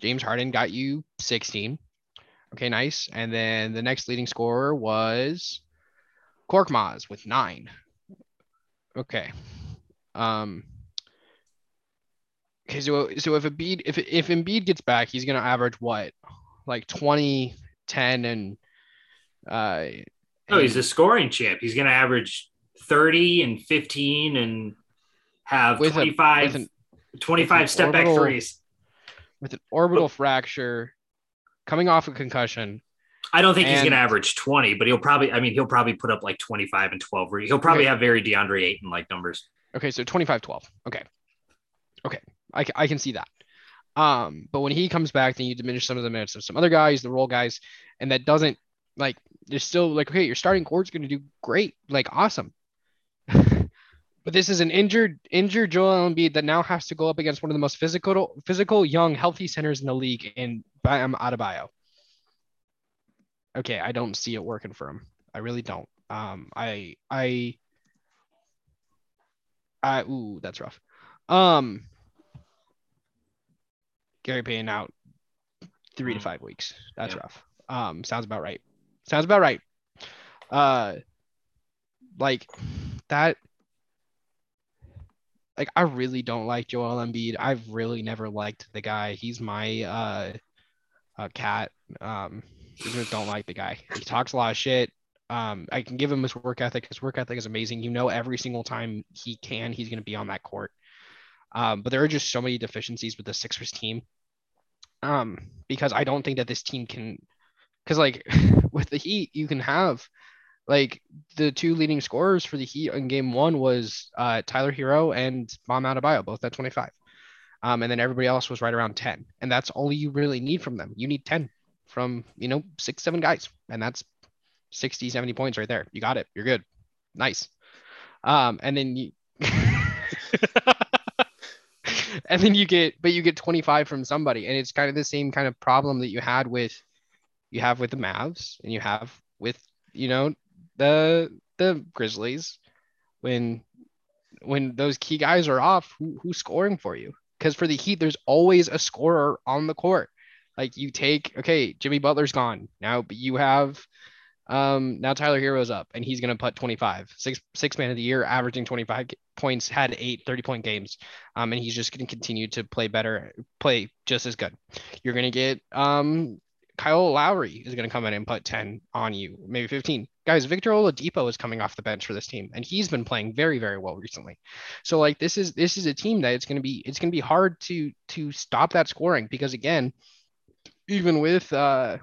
James Harden got you 16. Okay, nice. And then the next leading scorer was Korkmaz with nine. Okay. Um. Okay, so so if Embiid if if Embiid gets back, he's gonna average what, like 20, 10, and uh. No, he's a scoring champ. He's going to average 30 and 15 and have With a- 25, with an- 25 with an step back orbital- threes. with an orbital fracture, coming off a concussion. I don't think he's going to average 20, but he'll probably, I mean, he'll probably put up like 25 and 12. He'll probably Okay. have very DeAndre Ayton like numbers. Okay, so 25 12. Okay. Okay. I, I can see that. Um, but when he comes back, then you diminish some of the minutes of some other guys, the role guys, and that doesn't like you're still like, okay, your starting core's gonna do great, like awesome. but this is an injured, injured Joel Embiid that now has to go up against one of the most physical, physical, young, healthy centers in the league in Bam Adebayo. Okay, I don't see it working for him. I really don't. Um, I I I ooh, that's rough. Um Gary Payton out three to Mm. five weeks. That's Yeah. rough. Um, sounds about right. Sounds about right. Uh like that like I really don't like Joel Embiid. I've really never liked the guy. He's my uh uh cat. Um I just don't like the guy. He talks a lot of shit. Um, I can give him his work ethic. His work ethic is amazing. You know, every single time he can, he's going to be on that court. Um, but there are just so many deficiencies with the Sixers team. Um, because I don't think that this team can, because like with the Heat, you can have like the two leading scorers for the Heat in Game One was uh, Tyler Herro and Bam Adebayo, both at 25. Um, and then everybody else was right around 10, and that's all you really need from them. You need 10 from you know six, seven guys, and that's 60, 70 points right there. You got it. You're good. Nice. Um, and then you and then you get but you get 25 from somebody. And it's kind of the same kind of problem that you had with you have with the Mavs and you have with, you know, the the Grizzlies when when those key guys are off, who, who's scoring for you? Because for the Heat, there's always a scorer on the court. Like you take, okay, Jimmy Butler's gone now, but you have um, now Tyler Herro's up and he's to put 25, six, six man of the year, averaging 25 points, had eight 30 point games. Um, and he's just going to continue to play better, play just as good. You're going to get, um, Kyle Lowry is going to come in and put 10 on you, maybe 15. Guys, Victor Oladipo is coming off the bench for this team, and he's been playing very, very well recently. So, like, this is this is a team that it's going to be it's going to be hard to to stop that scoring because again, even with uh,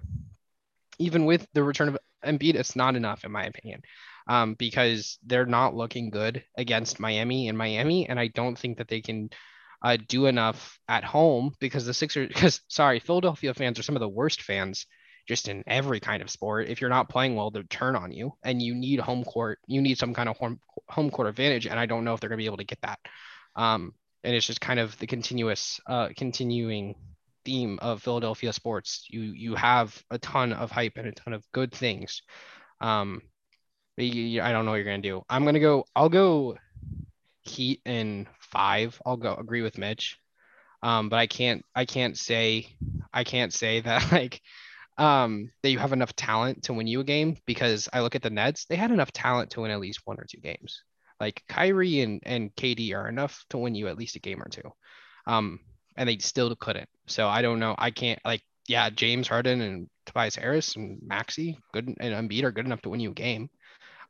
even with the return of Embiid, it's not enough in my opinion, um, because they're not looking good against Miami and Miami, and I don't think that they can uh, do enough at home because the Sixers, because sorry, Philadelphia fans are some of the worst fans just in every kind of sport. If you're not playing well, they'll turn on you, and you need home court. You need some kind of home home court advantage, and I don't know if they're going to be able to get that. Um, and it's just kind of the continuous, uh, continuing theme of Philadelphia sports. You you have a ton of hype and a ton of good things. Um, I don't know what you're gonna do. I'm gonna go. I'll go Heat in five. I'll go agree with Mitch. Um, but I can't. I can't say. I can't say that like um that you have enough talent to win you a game because I look at the Nets. They had enough talent to win at least one or two games. Like Kyrie and and KD are enough to win you at least a game or two. Um, and they still couldn't. So I don't know. I can't like yeah, James Harden and Tobias Harris and Maxey good and Embiid are good enough to win you a game.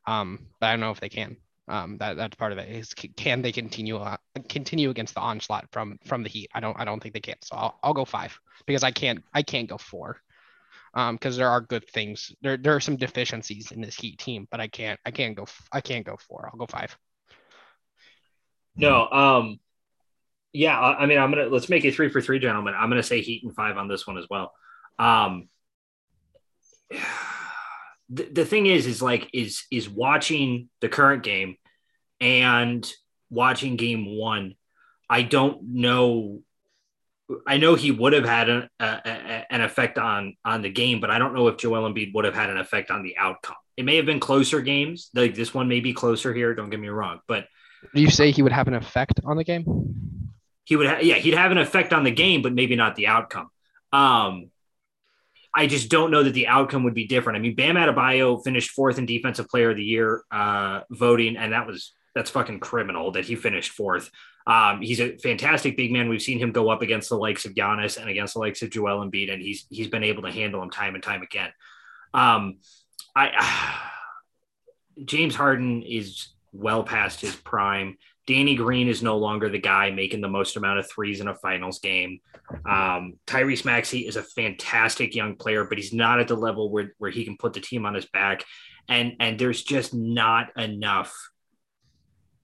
Um, but I don't know if they can. Um, that that's part of it. Is can they continue uh, continue against the onslaught from from the Heat? I don't I don't think they can. So I'll, I'll go five because I can't I can't go four. Um, because there are good things. There there are some deficiencies in this Heat team, but I can't I can't go I can't go four. I'll go five. No, um, yeah, I, I mean I'm gonna let's make it three for three, gentlemen. I'm gonna say Heat and five on this one as well. Um, the, the thing is, is like is is watching the current game and watching game one. I don't know. I know he would have had an, a, a, an effect on on the game, but I don't know if Joel Embiid would have had an effect on the outcome. It may have been closer games. Like this one may be closer here. Don't get me wrong, but do you say he would have an effect on the game? He would, ha- yeah, he'd have an effect on the game, but maybe not the outcome. Um, I just don't know that the outcome would be different. I mean, Bam Adebayo finished fourth in Defensive Player of the Year uh, voting, and that was that's fucking criminal that he finished fourth. Um, he's a fantastic big man. We've seen him go up against the likes of Giannis and against the likes of Joel Embiid, and he's he's been able to handle him time and time again. Um, I uh, James Harden is well past his prime. Danny Green is no longer the guy making the most amount of threes in a finals game. Um, Tyrese Maxey is a fantastic young player, but he's not at the level where, where he can put the team on his back. And, and there's just not enough.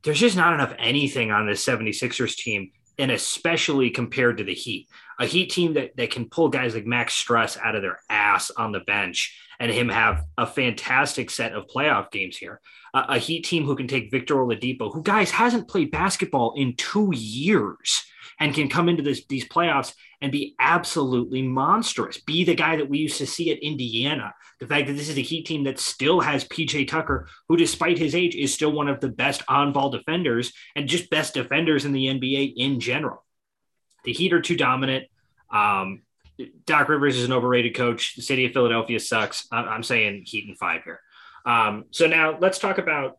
There's just not enough anything on the 76ers team, and especially compared to the Heat, a Heat team that, that can pull guys like Max Strus out of their ass on the bench and him have a fantastic set of playoff games here. A, a Heat team who can take Victor Oladipo, who guys hasn't played basketball in two years and can come into this, these playoffs and be absolutely monstrous. Be the guy that we used to see at Indiana. The fact that this is a Heat team that still has PJ Tucker, who, despite his age, is still one of the best on ball defenders and just best defenders in the NBA in general. The Heat are too dominant. Um, Doc Rivers is an overrated coach. The city of Philadelphia sucks. I'm saying Heat and five here. Um, so now let's talk about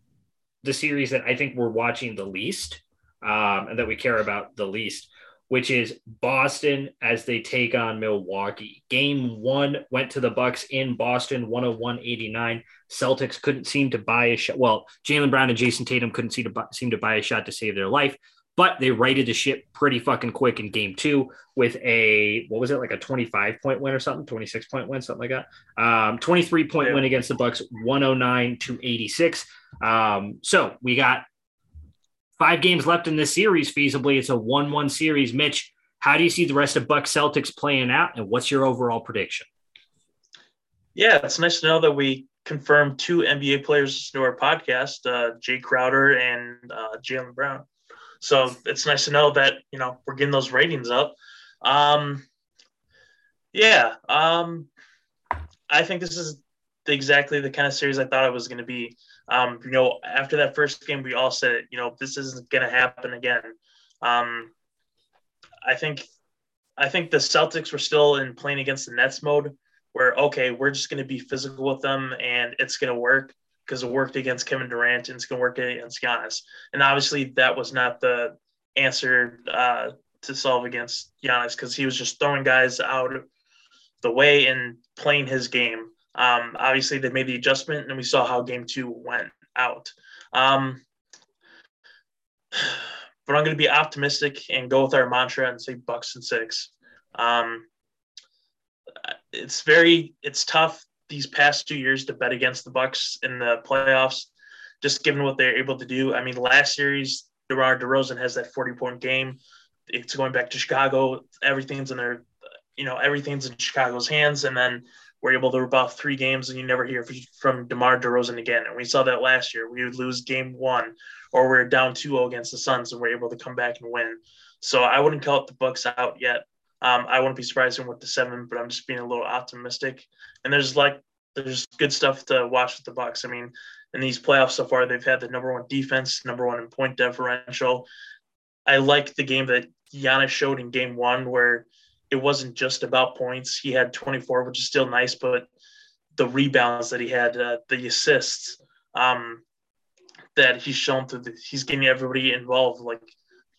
the series that I think we're watching the least um, and that we care about the least, which is Boston as they take on Milwaukee. Game one went to the Bucks in Boston, 101-89. Celtics couldn't seem to buy a shot. Well, Jaylen Brown and Jayson Tatum couldn't seem to, seem to buy a shot to save their life but they righted the ship pretty fucking quick in game two with a what was it like a 25 point win or something 26 point win something like that um 23 point yeah. win against the bucks 109 to 86 um so we got five games left in this series feasibly it's a 1-1 series mitch how do you see the rest of bucks celtics playing out and what's your overall prediction yeah it's nice to know that we confirmed two nba players to our podcast uh, jae crowder and uh, jaylen brown so it's nice to know that you know we're getting those ratings up. Um, yeah, um, I think this is exactly the kind of series I thought it was going to be. Um, you know, after that first game, we all said, you know, this isn't going to happen again. Um, I think, I think the Celtics were still in playing against the Nets mode, where okay, we're just going to be physical with them and it's going to work because it worked against Kevin Durant and it's going to work against Giannis. And obviously, that was not the answer uh, to solve against Giannis because he was just throwing guys out the way and playing his game. Um, obviously, they made the adjustment, and we saw how game two went out. Um, but I'm going to be optimistic and go with our mantra and say Bucks and six. Um, it's very it's tough these past two years to bet against the Bucks in the playoffs, just given what they're able to do. I mean, last series, DeMar DeRozan has that 40 point game. It's going back to Chicago. Everything's in their, you know, everything's in Chicago's hands. And then we're able to rip off three games and you never hear from DeMar DeRozan again. And we saw that last year. We would lose game one or we're down 2 0 against the Suns and we're able to come back and win. So I wouldn't count the Bucks out yet. Um, I wouldn't be surprised with the seven, but I'm just being a little optimistic. And there's like there's good stuff to watch with the Bucks. I mean, in these playoffs so far, they've had the number one defense, number one in point differential. I like the game that Giannis showed in Game One, where it wasn't just about points. He had 24, which is still nice, but the rebounds that he had, uh, the assists um, that he's shown through, the, he's getting everybody involved, like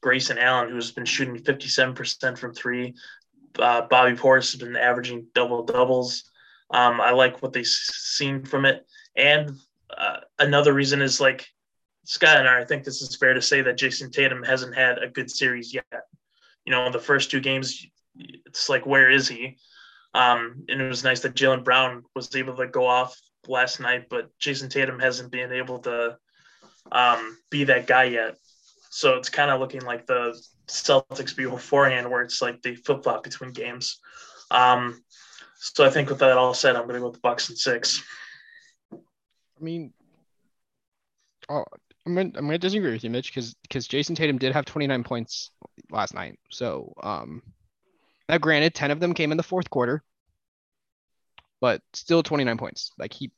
Grayson Allen, who's been shooting 57% from three. Uh, Bobby Portis has been averaging double doubles. Um, I like what they've seen from it, and uh, another reason is like Scott and I, I think this is fair to say that Jayson Tatum hasn't had a good series yet. You know, the first two games, it's like, where is he? Um, and it was nice that Jaylen Brown was able to go off last night, but Jayson Tatum hasn't been able to um, be that guy yet. So it's kind of looking like the Celtics beforehand, where it's like they flip flop between games. Um, so I think with that all said, I'm going to go with the Bucks and six. I mean, oh, I'm gonna, I'm gonna disagree with you, Mitch, because because Jayson Tatum did have 29 points last night. So um, now granted, 10 of them came in the fourth quarter, but still 29 points. Like he,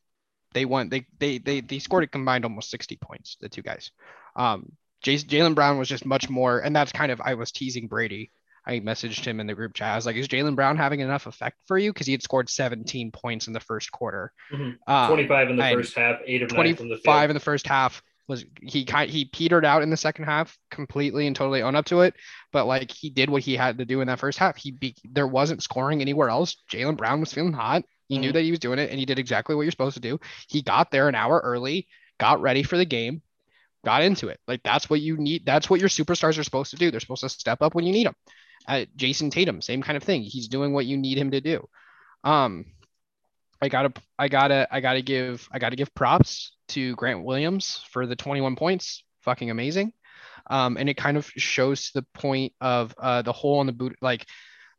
they won. They they they they scored a combined almost 60 points. The two guys. Um, Jaylen Brown was just much more, and that's kind of I was teasing Brady I messaged him in the group chat. I was like, "Is Jaylen Brown having enough effect for you?" Because he had scored 17 points in the first quarter. Mm-hmm. Um, 25 in the first half, eight of 25 in the first half. Was he kind he petered out in the second half completely and totally own up to it, but like he did what he had to do in that first half. He be, there wasn't scoring anywhere else. Jaylen Brown was feeling hot. He mm-hmm. knew that he was doing it, and he did exactly what you're supposed to do. He got there an hour early, got ready for the game, got into it. Like that's what you need. That's what your superstars are supposed to do. They're supposed to step up when you need them. Uh, Jayson Tatum, same kind of thing. He's doing what you need him to do. Um, I gotta, I gotta, I gotta give, I gotta give props to Grant Williams for the 21 points. Fucking amazing. Um, and it kind of shows the point of uh, the hole in the boot. Like,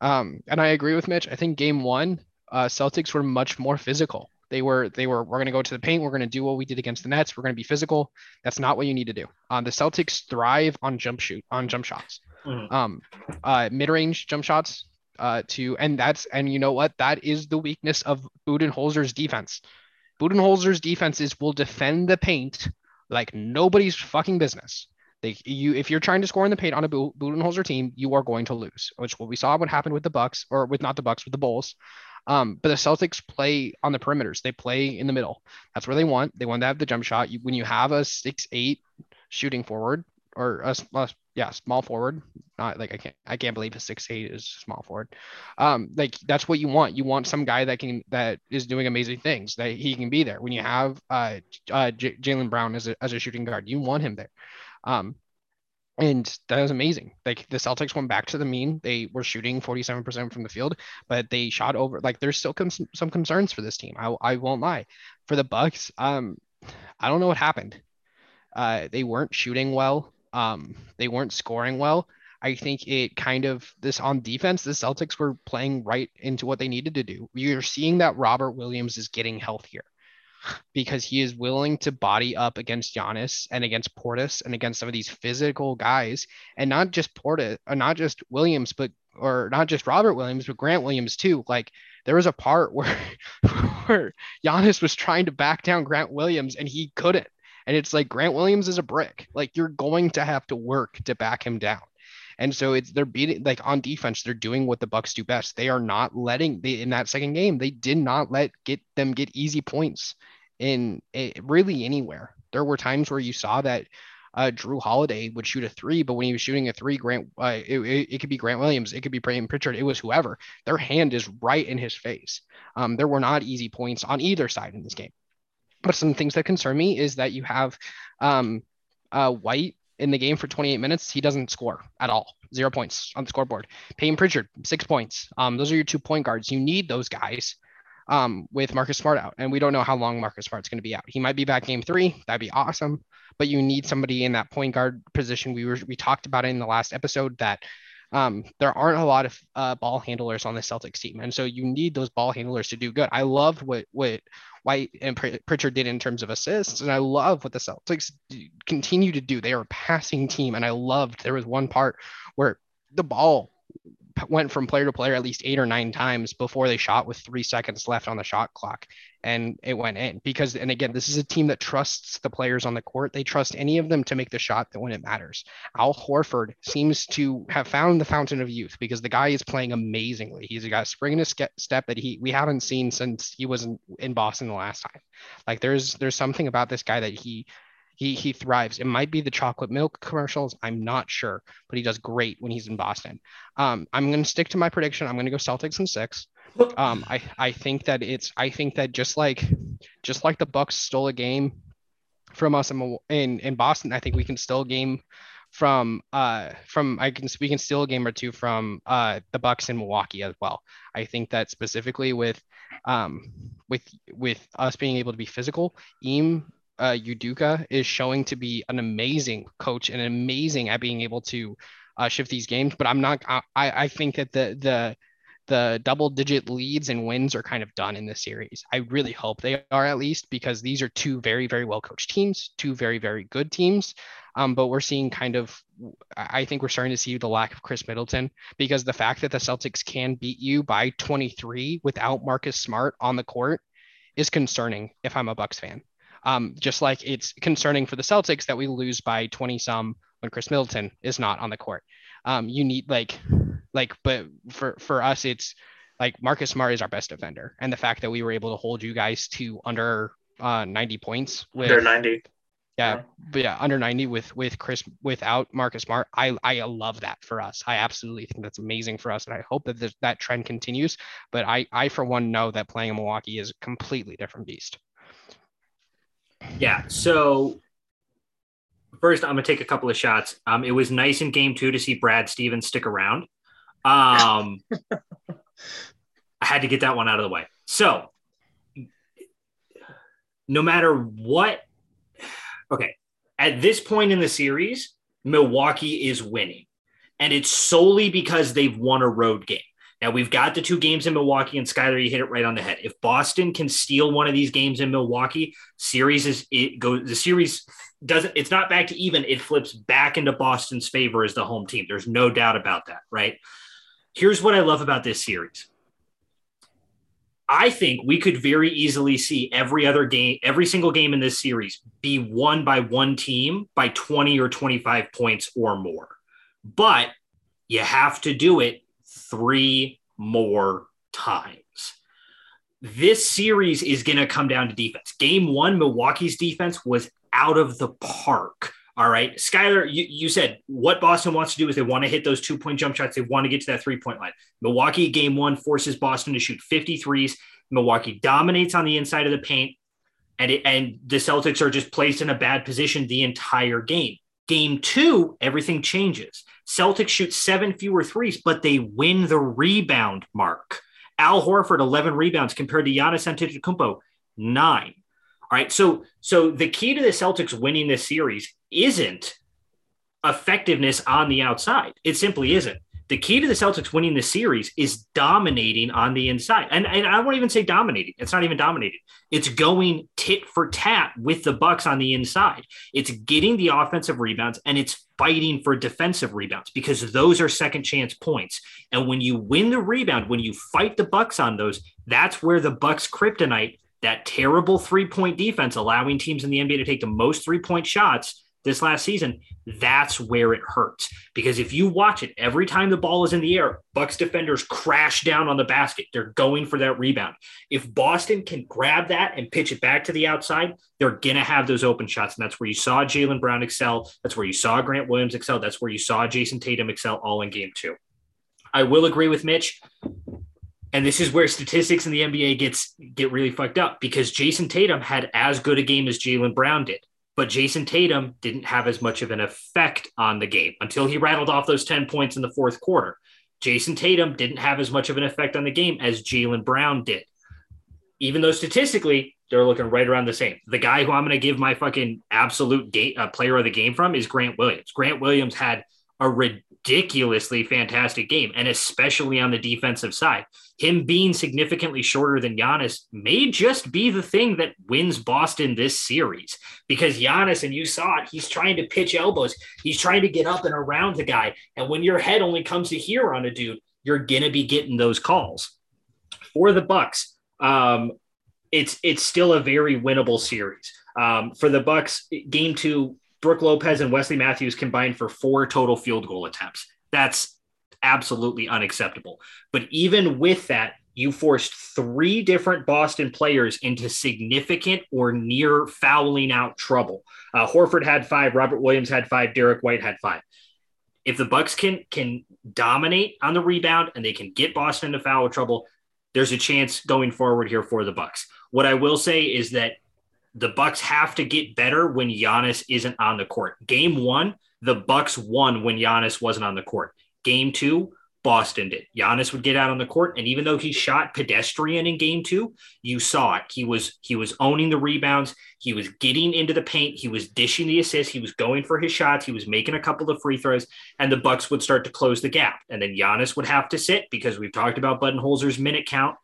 um, and I agree with Mitch. I think game one, uh, Celtics were much more physical. They were, they were, we're going to go to the paint. We're going to do what we did against the Nets. We're going to be physical. That's not what you need to do. Um, the Celtics thrive on jump shoot, on jump shots mm. um, uh, mid-range jump shots uh, to, and that's, and you know what? That is the weakness of Budenholzer's defense. Budenholzer's defenses will defend the paint like nobody's fucking business. They, you, if you're trying to score in the paint on a Budenholzer team, you are going to lose, which what we saw what happened with the Bucks, or with not the Bucks, with the Bulls. Um, but the Celtics play on the perimeters. They play in the middle. That's where they want. They want to have the jump shot. You, when you have a six eight shooting forward, or a, a yeah, small forward. Not like I can't I can't believe a six eight is small forward. Um, like that's what you want. You want some guy that can that is doing amazing things. That he can be there when you have uh, uh J- Jaylen Brown as a as a shooting guard. You want him there. Um, and that was amazing. Like the Celtics went back to the mean. They were shooting 47% from the field, but they shot over. Like there's still com- some concerns for this team. I, I won't lie. For the Bucks, um, I don't know what happened. Uh, they weren't shooting well. Um, they weren't scoring well. I think it kind of this on defense, the Celtics were playing right into what they needed to do. You're seeing that Robert Williams is getting healthier because he is willing to body up against Giannis and against Portis and against some of these physical guys, and not just Portis, or not just Williams, but or not just Robert Williams, but Grant Williams too. Like there was a part where where Giannis was trying to back down Grant Williams and he couldn't. And it's like Grant Williams is a brick. Like you're going to have to work to back him down. And so it's they're beating like on defense, they're doing what the Bucks do best. They are not letting they in that second game, they did not let get them get easy points in it, really anywhere. There were times where you saw that uh, Jrue Holiday would shoot a three, but when he was shooting a three, Grant, uh, it, it, it, could be Grant Williams, it could be Payton Pritchard, it was whoever. Their hand is right in his face. Um, there were not easy points on either side in this game. But some things that concern me is that you have um, uh, White in the game for 28 minutes. He doesn't score at all. Zero points on the scoreboard. Payton Pritchard, six points. Um, those are your two point guards. You need those guys um, with Marcus Smart out. And we don't know how long Marcus Smart's going to be out. He might be back game three. That'd be awesome. But you need somebody in that point guard position. We were we talked about it in the last episode that um, there aren't a lot of uh, ball handlers on the Celtics team, and so you need those ball handlers to do good. I loved what what White and Pritchard did in terms of assists, and I love what the Celtics continue to do. They are a passing team, and I loved there was one part where the ball went from player to player at least eight or nine times before they shot with three seconds left on the shot clock and it went in. Because and again this is a team that trusts the players on the court. They trust any of them to make the shot that when it matters. Al horford seems to have found the fountain of youth because the guy is playing amazingly. He's got a spring in his step that he we haven't seen since he was in, in boston the last time. Like there's there's something about this guy that he he he thrives. It might be the chocolate milk commercials. I'm not sure, but he does great when he's in Boston. Um, I'm going to stick to my prediction. I'm going to go Celtics in six. Um, I I think that it's I think that just like just like the Bucks stole a game from us in in, in Boston, I think we can still game from uh from I can we can steal a game or two from uh the Bucks in Milwaukee as well. I think that specifically with um with with us being able to be physical, Ime uh, Udoka is showing to be an amazing coach and amazing at being able to uh, shift these games. But I'm not. I I think that the the the double digit leads and wins are kind of done in this series. I really hope they are at least because these are two very very well coached teams, two very very good teams. Um, but we're seeing kind of, I think we're starting to see the lack of Khris Middleton because the fact that the Celtics can beat you by 23 without Marcus Smart on the court is concerning if I'm a Bucks fan. Um, just like it's concerning for the Celtics that we lose by 20 some when Khris Middleton is not on the court. Um, you need like, like, but for for us, it's like Marcus Smart is our best defender, and the fact that we were able to hold you guys to under uh, 90 points with under 90 yeah, but yeah, under 90 with with Chris without Marcus Smart. I I love that for us. I absolutely think that's amazing for us, and I hope that this, that trend continues. But I I for one know that playing in Milwaukee is a completely different beast. Yeah. So first, I'm gonna take a couple of shots. Um, it was nice in Game Two to see Brad Stevens stick around. Um, I had to get that one out of the way. So no matter what okay, at this point in the series, Milwaukee is winning. And it's solely because they've won a road game. Now we've got the two games in Milwaukee, and Skylar, you hit it right on the head. If Boston can steal one of these games in Milwaukee, series is it goes the series doesn't it's not back to even, it flips back into Boston's favor as the home team. There's no doubt about that, right? Here's what I love about this series. I think we could very easily see every other game, every single game in this series be won by one team by 20 or 25 points or more. But you have to do it three more times. This series is going to come down to defense. Game one, Milwaukee's defense was out of the park. All right. Skylar, you, you said what Boston wants to do is they want to hit those two point jump shots. They want to get to that three point line. Milwaukee, game one, forces Boston to shoot 53s. Milwaukee dominates on the inside of the paint. And, it, and the Celtics are just placed in a bad position the entire game. Game two, everything changes. Celtics shoot seven fewer threes, but they win the rebound mark. Al Horford, 11 rebounds compared to Giannis Antetokounmpo, nine. All right. So, so the key to the Celtics winning this series isn't effectiveness on the outside. It simply isn't. The key to the Celtics winning the series is dominating on the inside. And, and I won't even say dominating. It's not even dominating. It's going tit for tat with the Bucks on the inside. It's getting the offensive rebounds and it's fighting for defensive rebounds because those are second chance points. And when you win the rebound, when you fight the Bucks on those, that's where the Bucks kryptonite that terrible three point defense, allowing teams in the NBA to take the most three point shots this last season, that's where it hurts. Because if you watch it, every time the ball is in the air, Bucks defenders crash down on the basket. They're going for that rebound. If Boston can grab that and pitch it back to the outside, they're going to have those open shots. And that's where you saw Jaylen Brown excel. That's where you saw Grant Williams excel. That's where you saw Jayson Tatum excel all in game two. I will agree with Mitch. And this is where statistics in the NBA gets get really fucked up because Jayson Tatum had as good a game as Jaylen Brown did, but Jayson Tatum didn't have as much of an effect on the game until he rattled off those 10 points in the fourth quarter. Jayson Tatum didn't have as much of an effect on the game as Jaylen Brown did. Even though statistically they're looking right around the same. The guy who I'm going to give my fucking absolute game, uh, player of the game from is Grant Williams. Grant Williams had a ridiculously fantastic game, and especially on the defensive side. Him being significantly shorter than Giannis may just be the thing that wins Boston this series because Giannis, and you saw it, he's trying to pitch elbows, he's trying to get up and around the guy. And when your head only comes to here on a dude, you're gonna be getting those calls. For the Bucks, um, it's it's still a very winnable series. Um, for the Bucks, game two Brook Lopez and Wesley Matthews combined for four total field goal attempts. That's absolutely unacceptable. But even with that, you forced three different Boston players into significant or near fouling out trouble. Uh, Horford had five, Robert Williams had five, Derrick White had five. If the Bucks can can dominate on the rebound and they can get Boston into foul trouble, there's a chance going forward here for the Bucks. What I will say is that the Bucks have to get better when Giannis isn't on the court. Game one, the Bucks won when Giannis wasn't on the court. Game two, Boston did. Giannis would get out on the court, and even though he shot pedestrian in game two, you saw it. He was he was owning the rebounds. He was getting into the paint. He was dishing the assists. He was going for his shots. He was making a couple of free throws, and the Bucks would start to close the gap. And then Giannis would have to sit because we've talked about Budenholzer's minute count,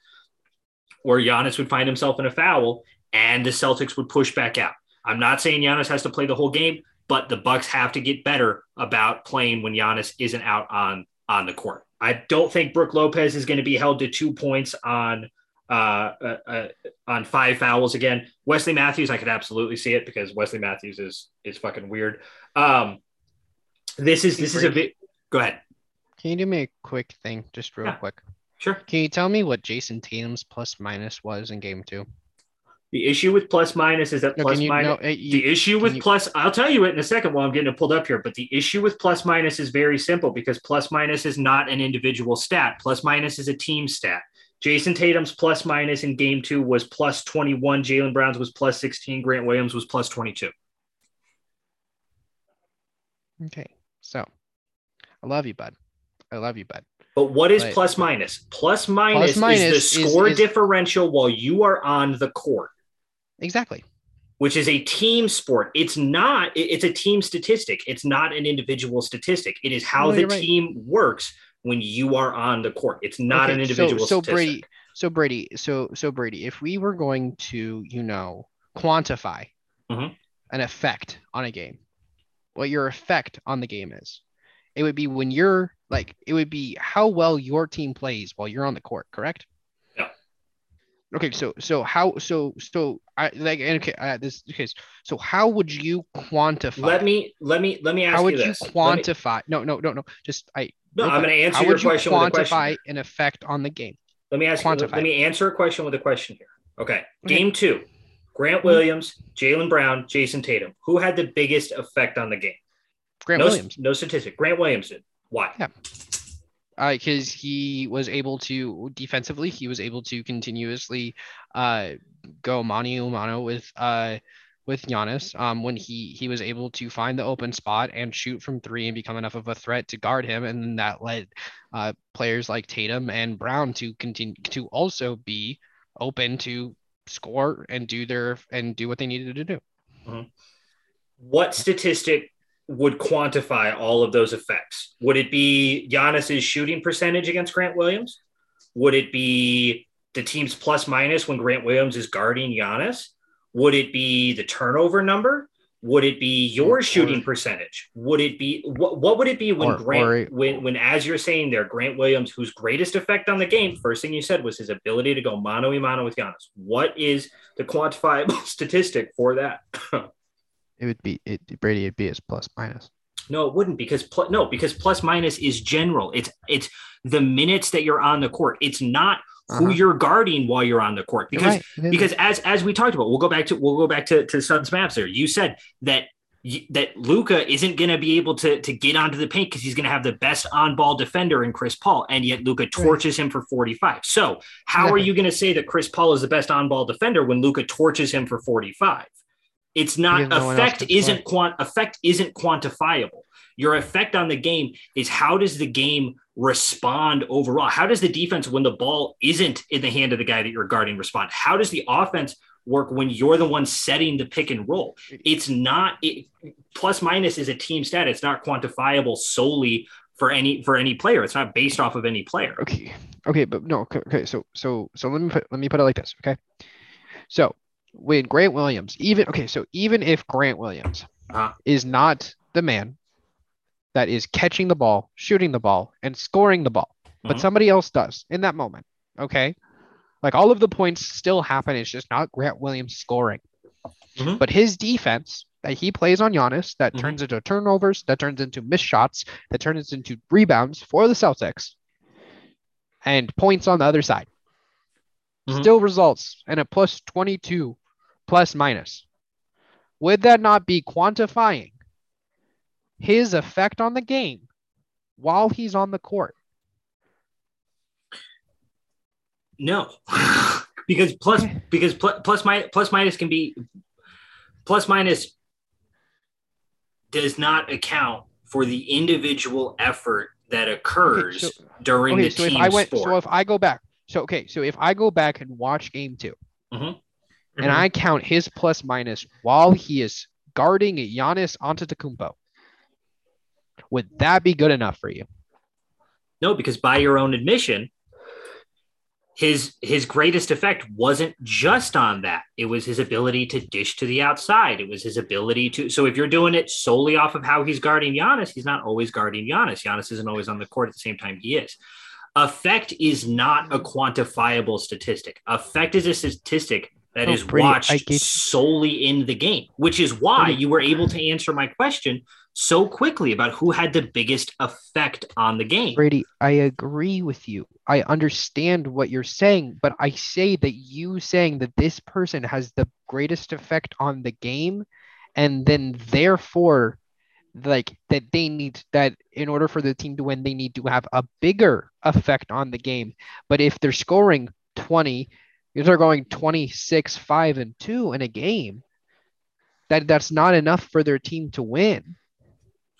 or Giannis would find himself in a foul, and the Celtics would push back out. I'm not saying Giannis has to play the whole game, but the Bucks have to get better about playing when Giannis isn't out on on the court. I don't think Brook Lopez is going to be held to two points on uh, uh, uh, on five fouls again. Wesley Matthews, I could absolutely see it because Wesley Matthews is is fucking weird. Um, this is this is a bit. Go ahead. Can you do me a quick thing, just real Yeah. quick? Sure. Can you tell me what Jayson Tatum's plus minus was in game two? The issue with plus minus is that No, plus you, minus. no, you- the issue with you- plus, I'll tell you it in a second while I'm getting it pulled up here. But the issue with plus minus is very simple because plus minus is not an individual stat. Plus minus is a team stat. Jayson Tatum's plus minus in game two was plus 21. Jaylen Brown's was plus 16. Grant Williams was plus 22. Okay, so I love you, bud. I love you, bud. But what is Right. plus minus? Plus minus, minus is the is- score is- differential while you are on the court. Exactly. which is a team sport. It's not, it's a team statistic. It's not an individual statistic. It is how No, the right. team works when you are on the court. It's not Okay, an individual So, so statistic. Brady, so Brady, so so Brady, if we were going to, you know, quantify Mhm. an effect on a game, what your effect on the game is, it would be when you're like, it would be how well your team plays while you're on the court, correct? Okay, so so how so so I like okay uh, this case so how would you quantify? Let me, let me, let me ask how would you you. Let me- quantify? No, no, no, no. Just I. no, I'm going to answer How your would you question with a question. quantify an effect on the game? Let me ask you, let me answer a question with a question here. Okay. Okay. Game two, Grant Williams, Jaylen Brown, Jayson Tatum. Who had the biggest effect on the game? Grant no, Williams. No statistic. Grant Williams did. Why? Yeah. Because he was able to defensively, he was able to continuously uh, go mano a mano with uh, with Giannis. Um, when he he was able to find the open spot and shoot from three and become enough of a threat to guard him, and that led uh, players like Tatum and Brown to continue to also be open to score and do their and do what they needed to do. what statistic would quantify all of those effects? Would it be Giannis's shooting percentage against Grant Williams? Would it be the team's plus minus when Grant Williams is guarding Giannis? Would it be the turnover number? Would it be your Or- shooting percentage? Would it be what, what would it be when Or- Grant or- when when as you're saying there, Grant Williams, whose greatest effect on the game, first thing you said was his ability to go mano a mano with Giannis. What is the quantifiable statistic for that? It would be it Brady. It'd be his plus minus. No, it wouldn't because pl- no, because plus minus is general. It's it's the minutes that you're on the court. It's not who Uh-huh. you're guarding while you're on the court. Because right, because as as we talked about, we'll go back to we'll go back to to Suns Mavs there. You said that that Luka isn't going to be able to to get onto the paint because he's going to have the best on ball defender in Chris Paul, and yet Luka torches him for 45. So how are you going to say that Chris Paul is the best on ball defender when Luka torches him for 45? It's not no effect isn't quant effect isn't quantifiable. Your effect on the game is how does the game respond overall? How does the defense when the ball isn't in the hand of the guy that you're guarding respond? How does the offense work when you're the one setting the pick and roll? It's not it, plus minus is a team stat. It's not quantifiable solely for any for any player. It's not based off of any player. okay okay but no okay, okay so so so let me put let me put it like this okay so when grant williams even okay so even if grant williams Uh-huh. is not the man that is catching the ball shooting the ball and scoring the ball but Mhm. somebody else does in that moment okay like all of the points still happen it's just not grant williams scoring Mhm. but his defense that he plays on Giannis that Mhm. turns into turnovers that turns into missed shots that turns into rebounds for the Celtics and points on the other side. Mhm. Still results in a plus 22 plus minus. Would that not be quantifying his effect on the game while he's on the court? No, because plus eh. because plus plus minus plus minus can be plus minus does not account for the individual effort that occurs Okay, so- during Okay, the so team if I went, sport. so if I go back, so okay, so if I go back and watch game 2 mm-hmm. Mhm. and I count his plus minus while he is guarding Giannis Antetokounmpo, would that be good enough for you? No, because by your own admission, his his greatest effect wasn't just on that. It was his ability to dish to the outside. It was his ability to. So if you're doing it solely off of how he's guarding Giannis, he's not always guarding Giannis. Giannis isn't always on the court at the same time he is. Effect is not a quantifiable statistic. Effect is a statistic that Oh, is watched solely in the game, which is why you were able to answer my question so quickly about who had the biggest effect on the game. Brady, I agree with you. I understand what you're saying, but I say that you saying that this person has the greatest effect on the game, and then therefore, like that they need that in order for the team to win, they need to have a bigger effect on the game. But if they're scoring 20, if they're going 26, 5, and 2 in a game, that that's not enough for their team to win.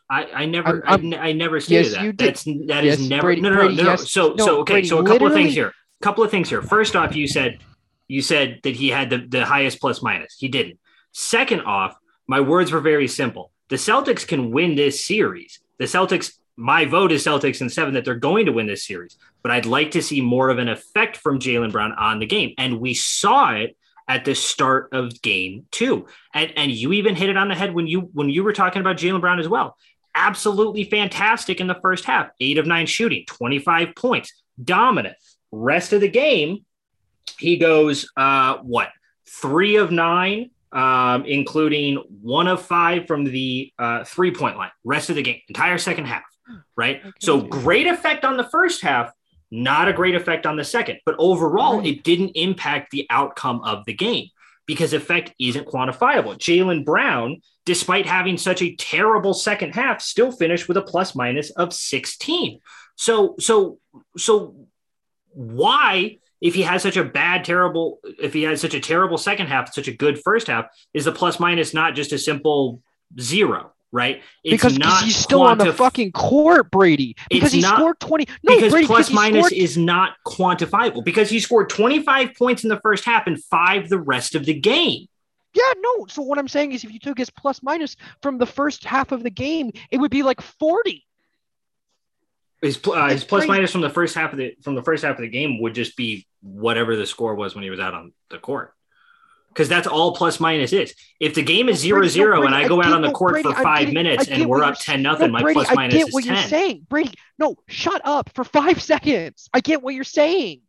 I, I never I, I never stated Yes, that. you did. That's that is Yes, never Brady- no no Brady, no, no. yes. So No, so okay Brady, so a couple of things here. A couple of things here. First off, you said you said that he had the, the highest plus minus. He didn't. Second off, my words were very simple. The Celtics can win this series. The Celtics, my vote is Celtics in seven that they're going to win this series. But I'd like to see more of an effect from Jaylen Brown on the game. And we saw it at the start of game two. And and you even hit it on the head when you when you were talking about Jaylen Brown as well. Absolutely fantastic in the first half. Eight of nine shooting, 25 points, dominant. Rest of the game, he goes uh what three of nine, um, including one of five from the uh, three point line. Rest of the game, entire second half, right? Okay. So great effect on the first half, not a great effect on the second. But overall, Right. it didn't impact the outcome of the game because effect isn't quantifiable. Jaylen Brown, despite having such a terrible second half, still finished with a plus minus of 16. So, so, so why, if he has such a bad, terrible, if he has such a terrible second half, such a good first half, is the plus minus not just a simple zero, right? It's because he's still on the fucking court, Brady. Because he not- scored 20. No, because Brady, plus because minus scored- is not quantifiable because he scored 25 points in the first half and five the rest of the game. Yeah, no. So what I'm saying is if you took his plus minus from the first half of the game, it would be like 40. His, uh, his plus minus from the first half of the from the first half of the game would just be whatever the score was when he was out on the court. Because that's all plus minus is. If the game is zero Brady, no, zero and I go I out on the court Brady, for five get minutes and we're up 10 nothing, no, my Brady, plus I minus get is what 10. you're saying. Brady, no, shut up for five seconds. I get what you're saying.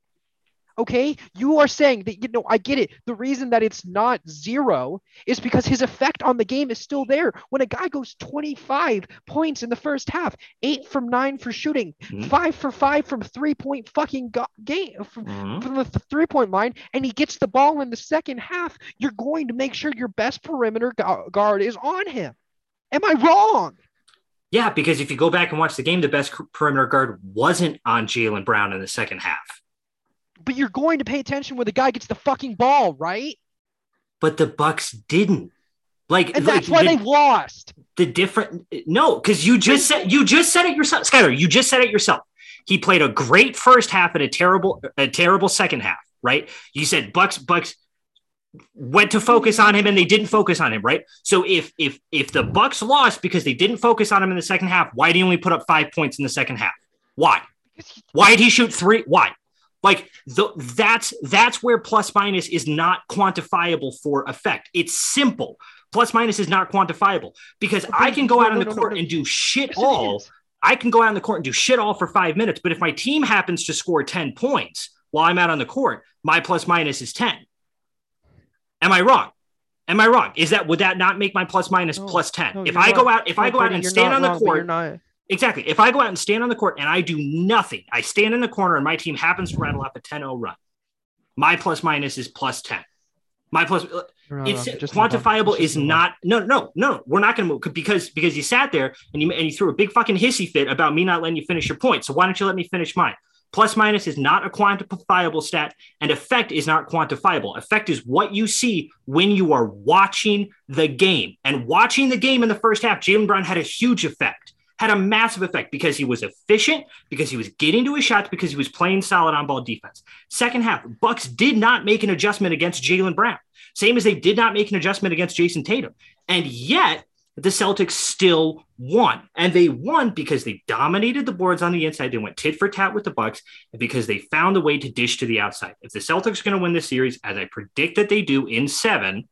Okay, you are saying that you know I get it. The reason that it's not zero is because his effect on the game is still there. When a guy goes 25 points in the first half, eight from nine for shooting, Mhm. five for five from three point fucking go- game from, Mhm. from the th- three point line, and he gets the ball in the second half, you're going to make sure your best perimeter gu- guard is on him. Am I wrong? Yeah, because if you go back and watch the game, the best perimeter guard wasn't on Jaylen Brown in the second half. But you're going to pay attention when the guy gets the fucking ball, right? But the Bucks didn't. Like, And like, that's why the- they lost. the different no because you just said you just said it yourself skyler you just said it yourself. He played a great first half and a terrible a terrible second half right? You said bucks bucks went to focus on him and they didn't focus on him right? So if if if the bucks lost because they didn't focus on him in the second half why did he only put up five points in the second half? Why? Why did he shoot three? Why like the, that's that's where plus minus is not quantifiable for effect it's simple plus minus is not quantifiable because I can go out on the court and do shit all. I can go out on the court and do shit all for five minutes. But if my team happens to score 10 points while I'm out on the court, my plus minus is 10. Am I wrong? Am I wrong? Is that would that not make my plus minus No, plus 10? No, if I go out, if I go out and stand on the court, you're not. Exactly. If I go out and stand on the court and I do nothing, I stand in the corner and my team happens to rattle off a 10-0 run. My plus minus is plus 10. My plus uh, you're it's quantifiable is not no no no we're not going to move because because you sat there and you and you threw a big fucking hissy fit about me not letting you finish your point so why don't you let me finish mine Plus minus is not a quantifiable stat, and effect is not quantifiable. Effect is what you see when you are watching the game. And watching the game in the first half, Jaylen Brown had a huge effect, had a massive effect because he was efficient, because he was getting to his shots, because he was playing solid on ball defense. Second half, Bucks did not make an adjustment against Jaylen Brown, same as they did not make an adjustment against Jayson Tatum. And yet, the Celtics still won. And they won because they dominated the boards on the inside. They went tit for tat with the Bucks and because they found a way to dish to the outside. If the Celtics are going to win this series, as I predict that they do in seven,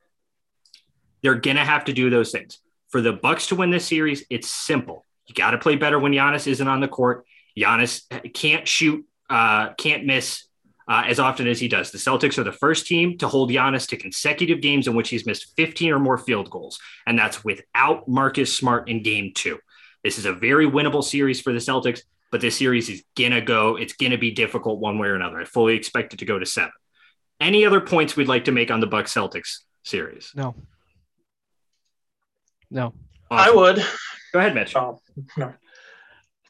they're going to have to do those things. For the Bucks to win this series, it's simple. You got to play better when Giannis isn't on the court. Giannis can't shoot, uh, can't miss uh, as often as he does. The Celtics are the first team to hold Giannis to consecutive games in which he's missed 15 or more field goals, and that's without Marcus Smart in game two. This is a very winnable series for the Celtics, but this series is gonna go, it's gonna be difficult one way or another. I fully expect it to go to seven. Any other points we'd like to make on the Bucks Celtics series? No. No. I would. Go ahead, Mitch. Oh, no.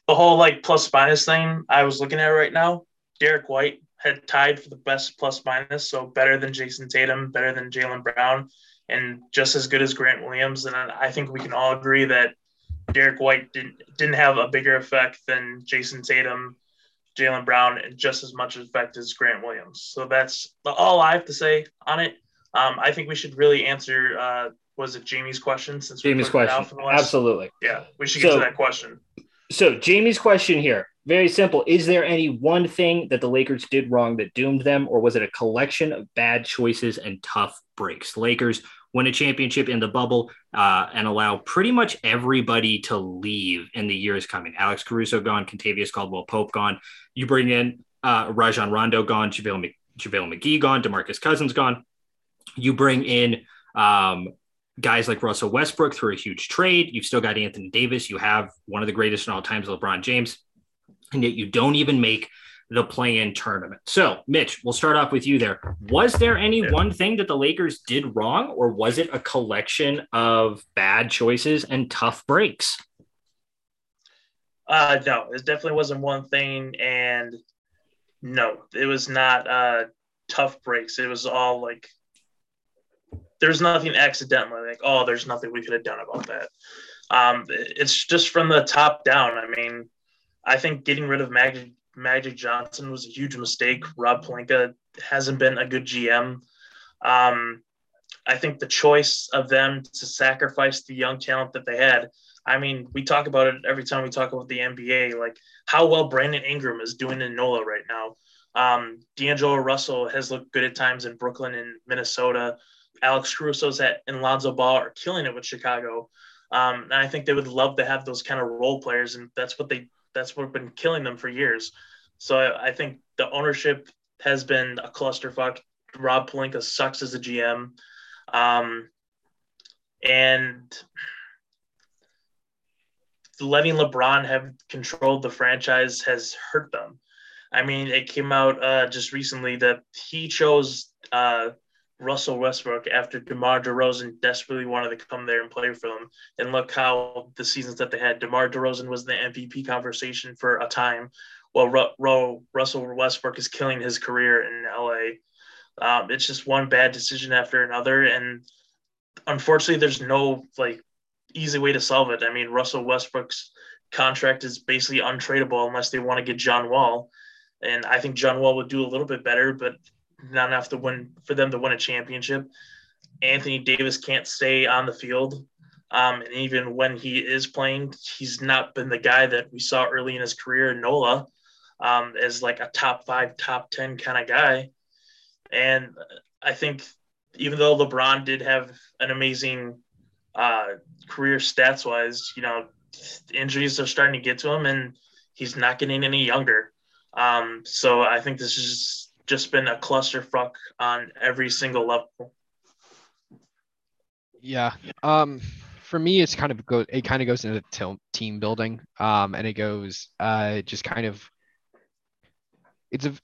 The whole like plus minus thing I was looking at right now, Derrick White had tied for the best plus minus, so better than Jayson Tatum, better than Jaylen Brown, and just as good as Grant Williams. And I think we can all agree that Derrick White didn't didn't have a bigger effect than Jayson Tatum, Jaylen Brown, and just as much effect as Grant Williams. So that's all I have to say on it. Um, I think we should really answer. Uh, was it Jamie's question? Since Jamie's question, absolutely. Yeah, we should get so, to that question. So Jamie's question here very simple. Is there any one thing that the Lakers did wrong that doomed them, or was it a collection of bad choices and tough breaks? Lakers win a championship in the bubble uh, and allow pretty much everybody to leave in the years coming. Alex Caruso gone, Kentavious Caldwell Pope gone. You bring in uh, Rajon Rondo gone, JaVale, JaVale McGee gone, DeMarcus Cousins gone. You bring in um, guys like Russell Westbrook through a huge trade. You've still got Anthony Davis. You have one of the greatest in all times, LeBron James and yet you don't even make the play-in tournament. So, Mitch, we'll start off with you there. Was there any one thing that the Lakers did wrong, or was it a collection of bad choices and tough breaks? Uh, no, it definitely wasn't one thing, and no, it was not uh, tough breaks. It was all like there's nothing accidentally Like, oh, there's nothing we could have done about that. Um, it's just from the top down. I mean, I think getting rid of Magic Magic Johnson was a huge mistake. Rob Pelinka hasn't been a good GM. Um, I think the choice of them to sacrifice the young talent that they had. I mean, we talk about it every time we talk about the NBA, like how well Brandon Ingram is doing in NOLA right now. Um, D'Angelo Russell has looked good at times in Brooklyn and Minnesota. Alex Caruso's at and Lonzo Ball are killing it with Chicago. Um, and I think they would love to have those kind of role players, and that's what they that's what been killing them for years. So I, I think the ownership has been a clusterfuck. Rob Pelinka sucks as a GM. Um, and letting LeBron have controlled the franchise has hurt them. I mean, it came out uh, just recently that he chose uh, Russell Westbrook after DeMar DeRozan desperately wanted to come there and play for them. And look how the seasons that they had. DeMar DeRozan was in the MVP conversation for a time, while Ru- Ru- Russell Westbrook is killing his career in LA. Um, it's just one bad decision after another, and unfortunately, there's no like easy way to solve it. I mean, Russell Westbrook's contract is basically untradeable unless they want to get John Wall, and I think John Wall would do a little bit better, but not enough to win for them to win a championship. Anthony Davis can't stay on the field. Um, and even when he is playing, he's not been the guy that we saw early in his career in NOLA um, as like a top five, top 10 kind of guy. And I think even though LeBron did have an amazing uh, career stats wise, you know, injuries are starting to get to him and he's not getting any younger. Um, so I think this is just been a clusterfuck on every single level. Yeah. Um, for me, it's kind of go. It kind of goes into team building. Um, and it goes uh just kind of. It's a.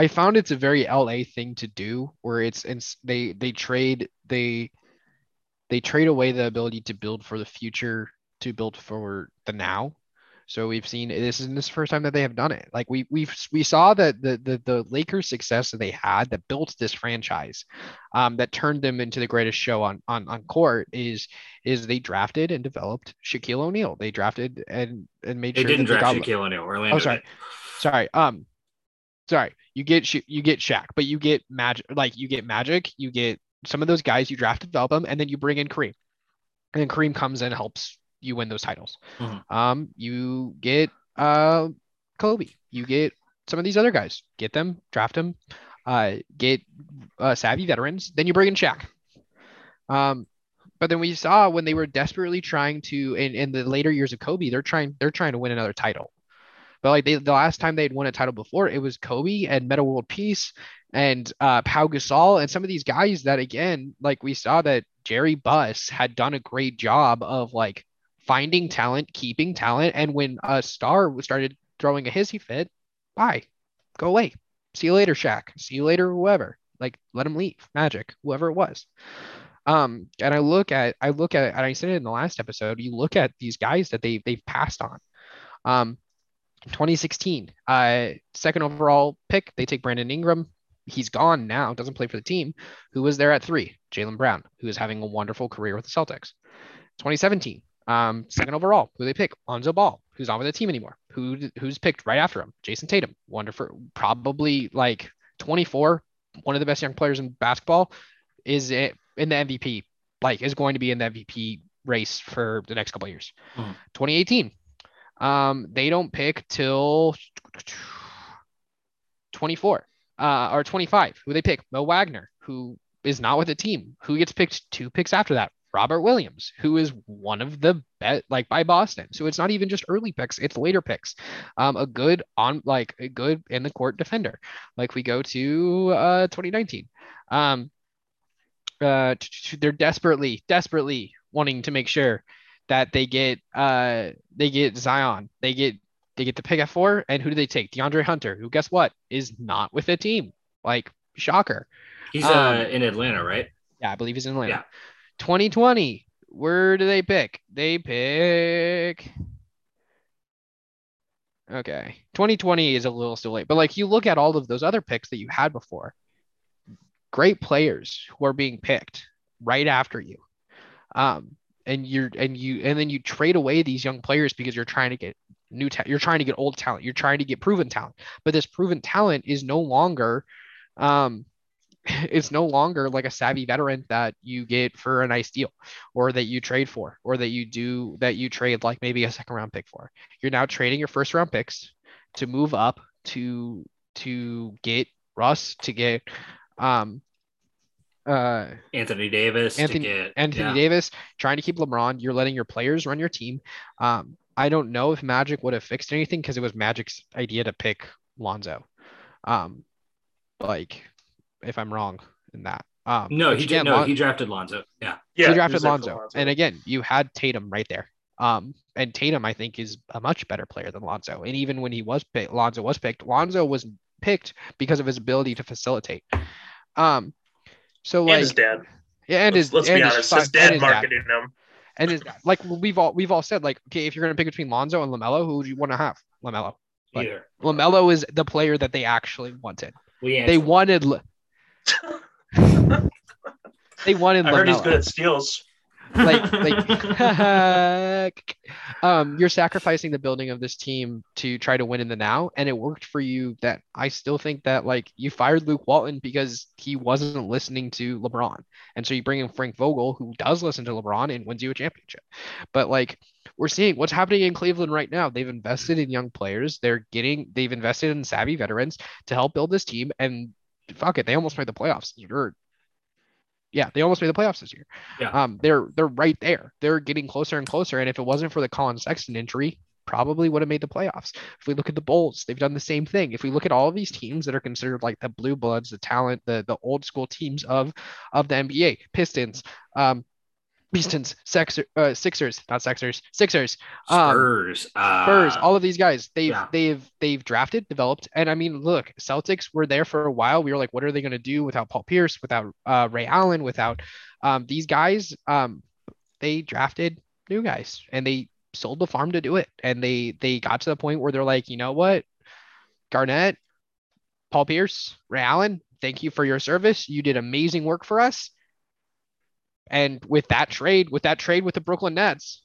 I found it's a very LA thing to do, where it's and they they trade they they trade away the ability to build for the future to build for the now. So we've seen this is this the first time that they have done it. Like we we we saw that the the the Lakers success that they had that built this franchise, um, that turned them into the greatest show on on on court is is they drafted and developed Shaquille O'Neal. They drafted and and made sure They sure didn't draft got, Shaquille O'Neal. Orlando. Oh, sorry. sorry um sorry you get you get Shaq but you get magic like you get magic you get some of those guys you draft develop them and then you bring in Kareem and then Kareem comes and helps you win those titles. Mhm. um you get uh Kobe. You get some of these other guys. Get them draft them uh get uh, savvy veterans. Then you bring in Shaq. Um but then we saw when they were desperately trying to in, in the later years of Kobe they're trying they're trying to win another title. But like they, the last time they'd won a title before, it was Kobe and Metta World Peace and uh, Pau Gasol and some of these guys that again, like we saw that Jerry Buss had done a great job of like finding talent, keeping talent, and when a star started throwing a hissy fit, bye, go away, see you later, Shaq, see you later, whoever. Like let him leave, Magic, whoever it was. Um, and I look at, I look at, and I said it in the last episode. You look at these guys that they they've passed on. Um, 2016, uh, second overall pick. They take Brandon Ingram. He's gone now, doesn't play for the team. Who was there at three? Jaylen Brown, who is having a wonderful career with the Celtics. 2017, um, second overall. Who they pick? Lonzo Ball, who's not with the team anymore. Who who's picked right after him? Jayson Tatum, wonderful, probably like 24, one of the best young players in basketball, is in the MVP. Like is going to be in the MVP race for the next couple of years. Mhm. 2018, um, they don't pick till 24 uh, or 25. Who they pick? Mo Wagner, who is not with the team. Who gets picked two picks after that? Robert Williams, who is one of the bet like by Boston. So it's not even just early picks; it's later picks. Um, a good on like a good in the court defender. Like we go to uh 2019. Um, uh, they're desperately, desperately wanting to make sure that they get uh they get Zion. They get they get the pick at four, and who do they take? DeAndre Hunter, who guess what is not with the team. Like shocker. He's Um, uh, in Atlanta, right? Yeah, I believe he's in Atlanta. Yeah. 2020. Where do they pick? They pick. Okay. 2020 is a little still late, but like you look at all of those other picks that you had before, great players who are being picked right after you. Um, and you're and you and then you trade away these young players because you're trying to get new ta- you're trying to get old talent, you're trying to get proven talent. But this proven talent is no longer um it's no longer like a savvy veteran that you get for a nice deal or that you trade for or that you do that you trade like maybe a second round pick for. You're now trading your first round picks to move up to to get Russ to get um uh Anthony Davis Anthony- to get Anthony yeah. Davis trying to keep LeBron. You're letting your players run your team. Um, I don't know if Magic would have fixed anything because it was Magic's idea to pick Lonzo. Um, like if I'm wrong in that. Um, No, he again, did. No, Lon- he drafted Lonzo. Yeah. Yeah, he he drafted was there Lonzo. And again, you had Tatum right there. Um, and Tatum, I think, is a much better player than Lonzo. And even when he was picked, Lonzo was picked. Lonzo was picked because of his ability to facilitate. Um, so and like, his dad. yeah, and let's his, let's and be his honest, son- his and dad his dad. marketing him. And his like we've all we've all said, like, okay, if you're gonna pick between Lonzo and Lamelo, who do you want to have? Lamelo. Like, Either. Lamelo is the player that they actually wanted. We They answered. wanted. They wanted I heard he's good at steals. like like um you're sacrificing the building of this team to try to win in the now and it worked for you that I still think that like you fired Luke Walton because he wasn't listening to LeBron. And so you bring in Frank Vogel who does listen to LeBron and wins you a championship. But like we're seeing what's happening in Cleveland right now. They've invested in young players. They're getting they've invested in savvy veterans to help build this team. And fuck it they almost made the playoffs or yeah they almost made the playoffs this year Yeah. um, they're they're right there. They're getting closer and closer. And if it wasn't for the Collin Sexton injury, probably would have made the playoffs. If we look at the Bulls, they've done the same thing. If we look at all of these teams that are considered like the blue bloods, the talent, the the old school teams of of the NBA, Pistons, um, Pistons, Sexer, uh, Sixers, not Sexers, Sixers, um, Spurs. uh, Spurs, all of these guys, they've yeah. they've they've drafted, developed, and I mean, look, Celtics were there for a while. We were like, what are they going to do without Paul Pierce, without uh, Ray Allen, without um, these guys? Um, they drafted new guys, and they sold the farm to do it. And they they got to the point where they're like, you know what? Garnett, Paul Pierce, Ray Allen, thank you for your service. You did amazing work for us. And with that trade, with that trade with the Brooklyn Nets,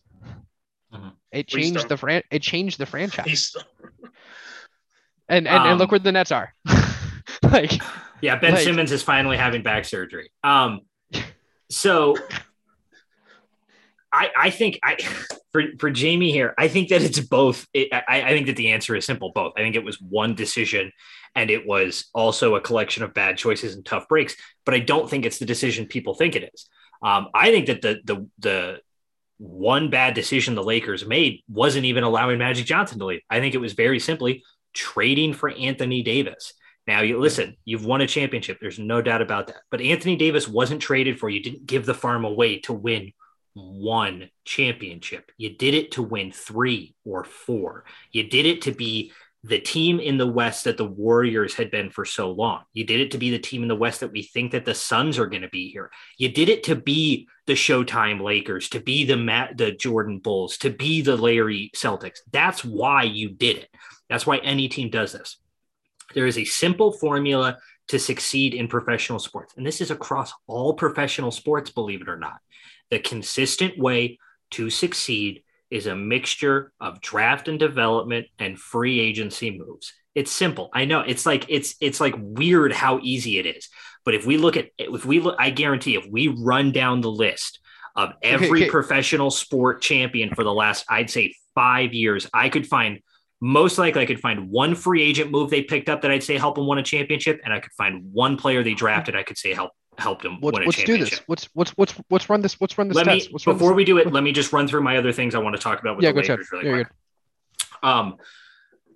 mm-hmm. it changed the fran- it changed the franchise. and and, um, and look um, where the Nets are. like yeah, Ben like, Simmons is finally having back surgery. Um so I, I think I for, for Jamie here, I think that it's both. It, I, I think that the answer is simple, both. I think it was one decision and it was also a collection of bad choices and tough breaks, but I don't think it's the decision people think it is. Um, I think that the the the one bad decision the Lakers made wasn't even allowing Magic Johnson to leave. I think it was very simply trading for Anthony Davis. Now you listen, you've won a championship. There's no doubt about that. But Anthony Davis wasn't traded for. You didn't give the farm away to win one championship. You did it to win three or four. You did it to be the team in the West that the Warriors had been for so long. You did it to be the team in the West that we think that the Suns are going to be here. You did it to be the Showtime Lakers, to be the Matt, the Jordan Bulls, to be the Larry Celtics. That's why you did it. That's why any team does this. There is a simple formula to succeed in professional sports, and this is across all professional sports, believe it or not. The consistent way to succeed is a mixture of draft and development and free agency moves. It's simple. I know it's like it's it's like weird how easy it is. But if we look at if we look, I guarantee if we run down the list of every okay, okay. professional sport champion for the last, I'd say five years, I could find most likely I could find one free agent move they picked up that I'd say help them win a championship, and I could find one player they drafted I could say help helped him let's, win a let's championship. do this. Let's let's let's let's run this. Let's run this. Let test. me before this. we do it. Let me just run through my other things I want to talk about with yeah, the Lakers really quick. Um,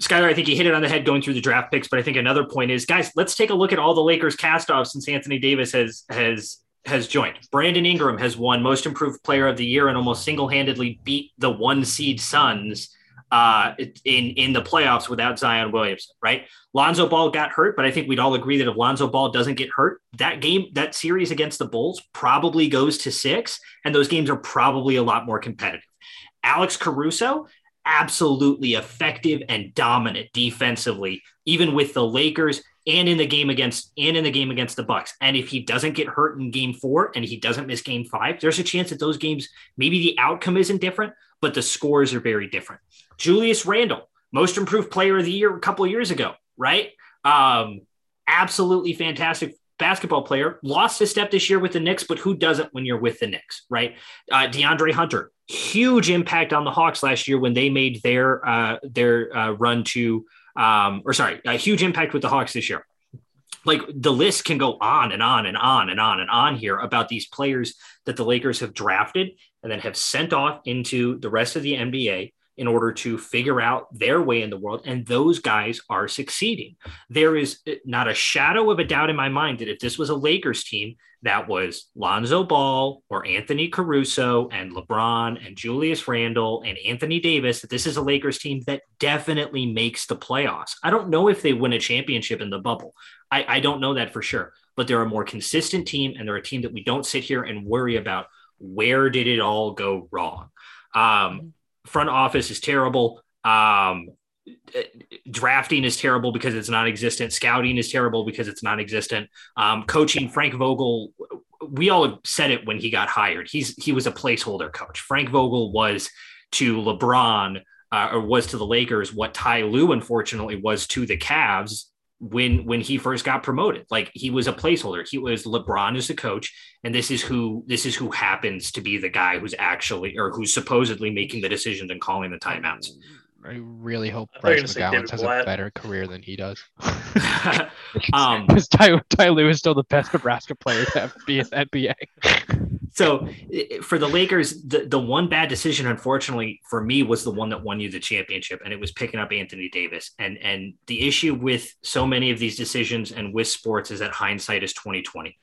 Skylar, I think you hit it on the head going through the draft picks, but I think another point is, guys, let's take a look at all the Lakers cast-offs since Anthony Davis has has has joined. Brandon Ingram has won Most Improved Player of the Year and almost single-handedly beat the one seed Suns uh, in in the playoffs without Zion Williamson, right? Lonzo Ball got hurt, but I think we'd all agree that if Lonzo Ball doesn't get hurt, that game, that series against the Bulls probably goes to six, and those games are probably a lot more competitive. Alex Caruso, absolutely effective and dominant defensively, even with the Lakers and in the game against and in the game against the Bucks. And if he doesn't get hurt in game four and he doesn't miss game five, there's a chance that those games, maybe the outcome isn't different, but the scores are very different. Julius Randle, most improved player of the year a couple of years ago, right? Um, absolutely fantastic basketball player. Lost his step this year with the Knicks, but who doesn't when you're with the Knicks, right? Uh, DeAndre Hunter, huge impact on the Hawks last year when they made their uh, their uh, run to, um, or sorry, a huge impact with the Hawks this year. Like the list can go on and on and on and on and on here about these players that the Lakers have drafted and then have sent off into the rest of the NBA in order to figure out their way in the world. And those guys are succeeding. There is not a shadow of a doubt in my mind that if this was a Lakers team that was Lonzo Ball or Anthony Caruso and LeBron and Julius Randle and Anthony Davis, that this is a Lakers team that definitely makes the playoffs. I don't know if they win a championship in the bubble. I, I don't know that for sure, but they're a more consistent team and they're a team that we don't sit here and worry about where did it all go wrong. Um, front office is terrible. Um, drafting is terrible because it's non-existent. Scouting is terrible because it's non-existent. Um, coaching Frank Vogel, we all said it when he got hired. He's he was a placeholder coach. Frank Vogel was to LeBron uh, or was to the Lakers what Ty Lue unfortunately was to the Cavs when when he first got promoted. Like he was a placeholder. He was LeBron as the coach, and this is who this is who happens to be the guy who's actually or who's supposedly making the decisions and calling the timeouts. I really hope Bryce McGowens has Blatt. a better career than he does. um, because Ty, Ty Lue is still the best Nebraska player to be in the NBA. so for the Lakers, the, the one bad decision, unfortunately, for me was the one that won you the championship, and it was picking up Anthony Davis. And and the issue with so many of these decisions and with sports is that hindsight is 2020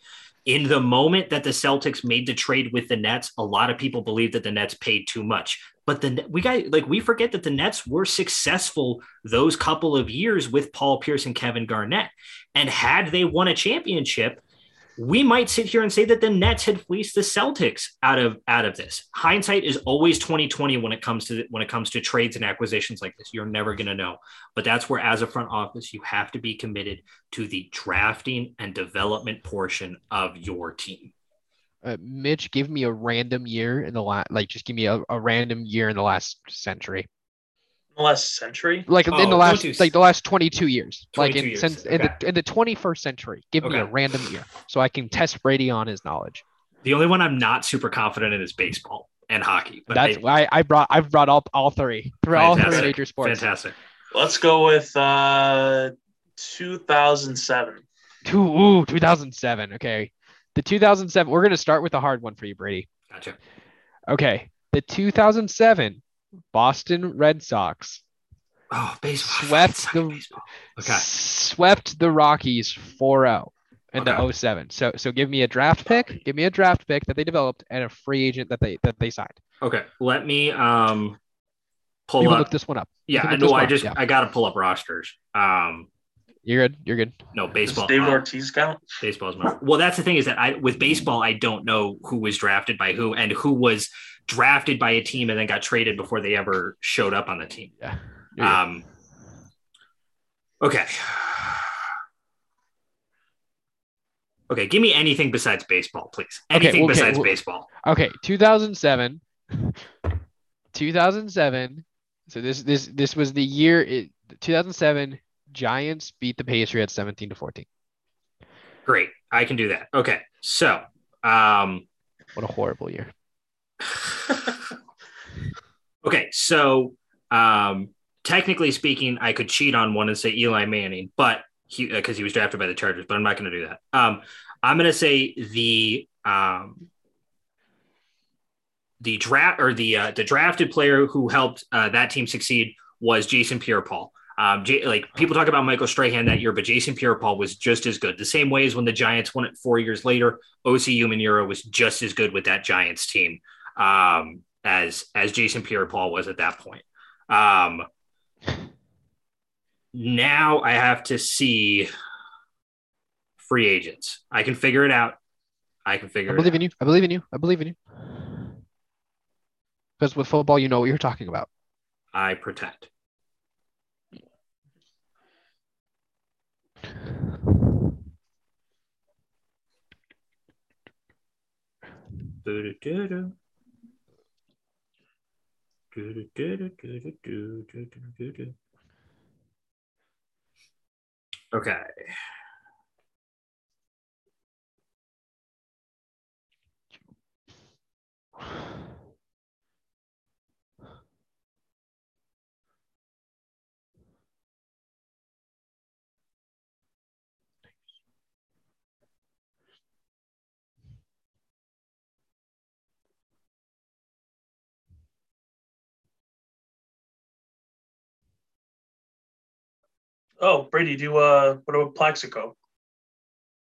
in the moment that the Celtics made the trade with the Nets, a lot of people believe that the Nets paid too much. But the we got like we forget that the Nets were successful those couple of years with Paul Pierce and Kevin Garnett. And had they won a championship, we might sit here and say that the Nets had fleeced the Celtics out of out of this. Hindsight is always 2020 when it comes to when it comes to trades and acquisitions like this. You're never going to know. But that's where as a front office you have to be committed to the drafting and development portion of your team. Uh, Mitch, give me a random year in the last, like, just give me a, a random year in the last century, the last century. like in Oh, the last, do s- like the last 22 years, like in years, since in the in the 21st century. Give me a random year so I can test Brady on his knowledge. The only one I'm not super confident in is baseball and hockey. But That's I- why I brought I've brought all all three, through all three major sports. fantastic. Let's go with uh 2007. Two, ooh, 2007. Okay, the 2007. We're gonna start with the hard one for you, Brady. Gotcha. Okay, the 2007 Boston Red Sox Oh, baseball. Swept the- baseball. Okay. swept the Rockies 4-0 in Okay. the 07. So so give me a draft pick, give me a draft pick that they developed and a free agent that they that they signed. Okay. Let me um pull You up. look this one up. Yeah, I know. I just yeah. I gotta pull up rosters. Um, You're good. You're good. no Does baseball. David uh, Ortiz count? baseball's my well. That's the thing is that I with baseball I don't know who was drafted by who and who was drafted by a team and then got traded before they ever showed up on the team. Yeah. Um. Okay. Okay, give me anything besides baseball, please. Okay, Anything okay, besides well- baseball. Okay, 2007. 2007. So this this this was the year it, 2007 Giants beat the Patriots 17 to 14. Great, I can do that. Okay, so um, What a horrible year. okay, so um, technically speaking, I could cheat on one and say Eli Manning, but he because he was drafted by the Chargers, but I'm not going to do that. Um, I'm going to say the um, the draft or the uh, the drafted player who helped uh, that team succeed was Jason Pierre-Paul. Um, like people talk about Michael Strahan that year, but Jason Pierre-Paul was just as good. The same way as when the Giants won it four years later, Osi Umenyiora was just as good with that Giants team um, as as Jason Pierre-Paul was at that point. Um, now I have to see free agents. I can figure it out. I can figure it out. I believe in you. I believe in you. I believe in you. Because with football, you know what you're talking about. I pretend. Okay. Oh, Brady, do uh what about Plaxico?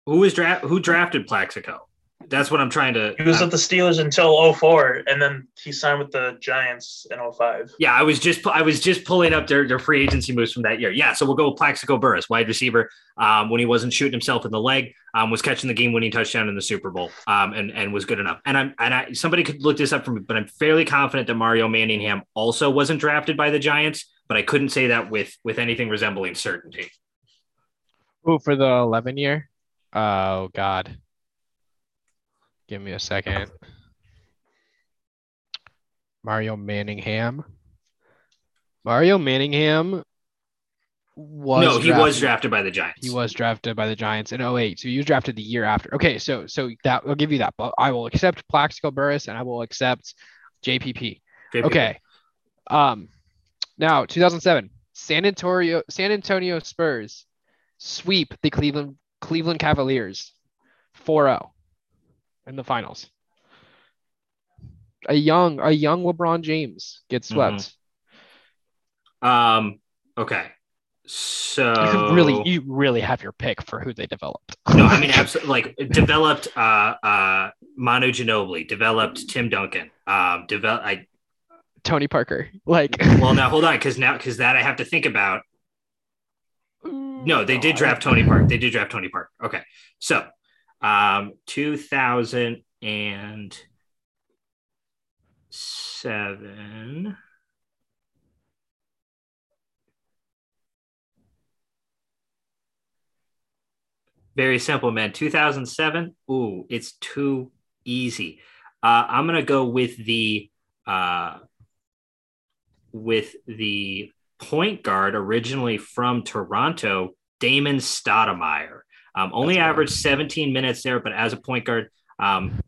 Who was draft? Who drafted Plaxico? That's what I'm trying to. He was uh, at the Steelers until 04, and then he signed with the Giants in 05. yeah, I was just I was just pulling up their, their free agency moves from that year. Yeah, so we'll go with Plaxico Burress, wide receiver. Um, when he wasn't shooting himself in the leg, um, was catching the game-winning touchdown in the Super Bowl, um, and and was good enough. And I'm and I somebody could look this up for me, but I'm fairly confident that Mario Manningham also wasn't drafted by the Giants, but I couldn't say that with with anything resembling certainty. Oh, for the 11 year? Oh, God. Give me a second. Mario Manningham. Mario Manningham was no, he was drafted- drafted by the Giants. He was drafted by the Giants in 08. So he was drafted the year after. Okay, so so that I'll give you that. But I will accept Plaxico Burress and I will accept JPP. JP. Okay. Um now 2007 San Antonio San Antonio Spurs sweep the Cleveland Cleveland Cavaliers 4-0 in the finals. A young a young LeBron James gets swept. Um. Okay. So You really you really have your pick for who they developed. No, I mean absolutely. Like developed uh uh Manu Ginobili, developed Tim Duncan, um, develop. I Tony Parker. Like well now hold on because now because that I have to think about. No, they did draft Tony Park. They did draft Tony Park. Okay, so Um, 2007. Very simple, man. 2007. Ooh, it's too easy. Uh, I'm gonna go with the uh, with the point guard originally from Toronto, Damon Stoudamire. Um, only That's averaged 17 minutes there, but as a point guard, um,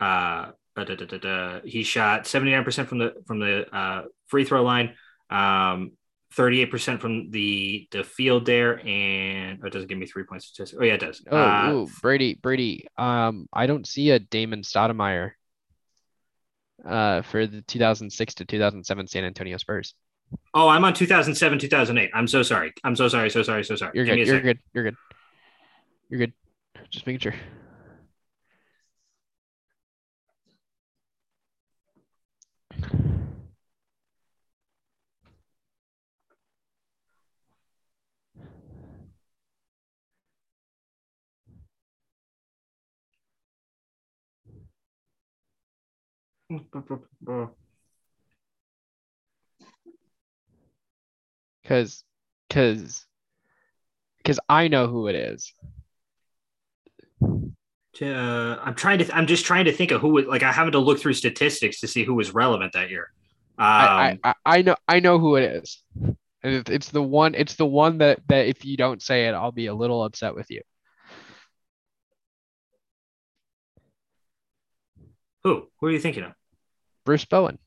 uh, da, da, da, da, he shot 79% from the from the uh, free throw line, um, 38% from the the field there, and oh, it doesn't give me three point statistics. Oh yeah, it does. Oh, Uh, ooh, Brady, Brady. Um, I don't see a Damon Stoudamire uh, for the 2006 to 2007 San Antonio Spurs. oh, I'm on 2007, 2008. I'm so sorry. I'm so sorry. So sorry. So sorry. You're Give good. You're second. good. You're good. You're good. Just making sure. Cause, cause, cause I know who it is. Uh, I'm trying to. I'm just trying to think of who would like. I having to look through statistics to see who was relevant that year. Um, I, I, I, I know, I know who it is. It's the one. It's the one that that if you don't say it, I'll be a little upset with you. who? Who are you thinking of? Bruce Bowen.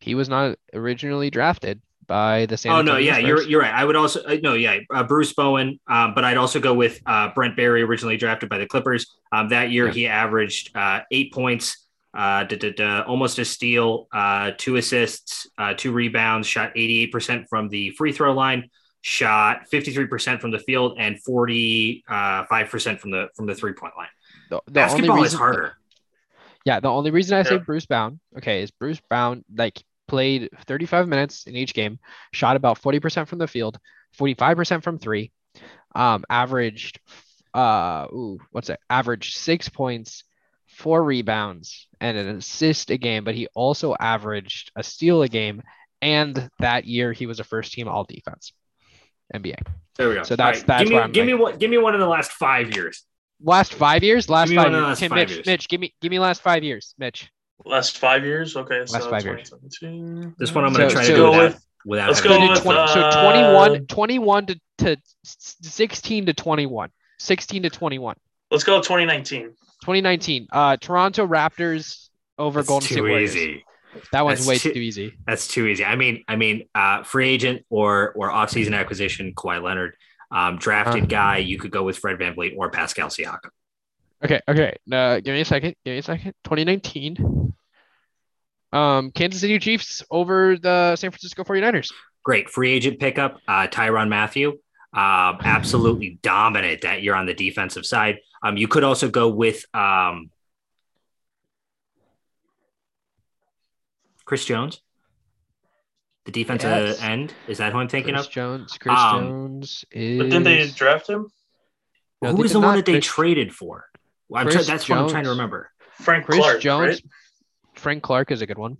He was not originally drafted by the San oh no, Antonio yeah, you're you're right. I would also uh, no, yeah, uh, Bruce Bowen. Um, but I'd also go with uh, Brent Barry, originally drafted by the Clippers. Um, that year Yeah. he averaged uh, eight points, uh, da, da, da, almost a steal, uh, two assists, uh, two rebounds, shot 88 percent from the free throw line, shot 53 percent from the field, and 45 percent from the from the three point line. The, the Basketball is harder. Yeah, the only reason I say Bruce Brown, okay, is Bruce Brown like played 35 minutes in each game, shot about 40% from the field, 45% from three, um, averaged uh ooh, what's that? Averaged six points, four rebounds, and an assist a game, but he also averaged a steal a game, and that year he was a first team all defense. NBA. There we go. So that's- All that's give me where I'm give like- me one give me one in the last five years. Last five years? Last me five one of the years. last Tim, five Mitch, years. Mitch, give me give me last five years, Mitch. Last five years. Okay. so Last five years. This one I'm going to So- try to so- do go without, with without let's go with, 20, so uh, 21, 21 to, to 16 to 21. 16 to 21. Let's go 2019. 2019. Uh, Toronto Raptors over That's Golden State Warriors. easy. That one's That's way too- too easy. That's too easy. I mean, I mean, uh, free agent or or offseason acquisition, Kawhi Leonard. Um, drafted Uh. guy, you could go with Fred VanVleet or Pascal Siakam. Okay, okay. Uh, give me a second. Give me a second. 2019. Um, Kansas City Chiefs over the San Francisco 49ers. Great free agent pickup, uh, Tyrann Mathieu. Um, absolutely dominant that year on the defensive side. Um, you could also go with um, Chris Jones, the defensive Yes. end. Is that who I'm thinking Chris of? Jones. Chris Um, Jones is. But didn't they draft him? No, who was the one that they Chris- traded for? Well, I'm try- Chris that's what I'm trying to remember. Frank Chris Clark. Jones. Right? Frank Clark is a good one.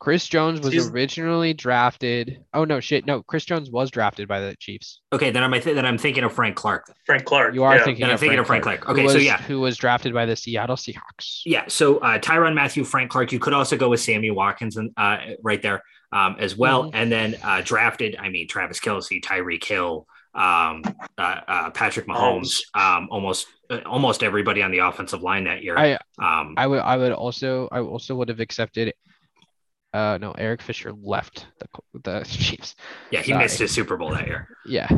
Chris Jones was He's- originally drafted. Oh no, shit. No, Chris Jones was drafted by the Chiefs. Okay, then I'm th- then I'm thinking of Frank Clark. Frank Clark. You are yeah. thinking, Then I'm of, thinking Frank of Frank Clark. Clark. who Okay, so yeah. who was drafted by the Seattle Seahawks. Yeah, so uh, Tyrann Mathieu, Frank Clark. You could also go with Sammy Watkins and uh, right there um, as well, Mhm. and then uh, drafted. I mean, Travis Kelce, Tyreek Hill, um, uh, uh, Patrick Mahomes, um, almost uh, almost everybody on the offensive line that year. I um, I would I would also I also would have accepted. Uh no, Eric Fisher left the the Chiefs. yeah, he sorry. missed his Super Bowl that year. Yeah.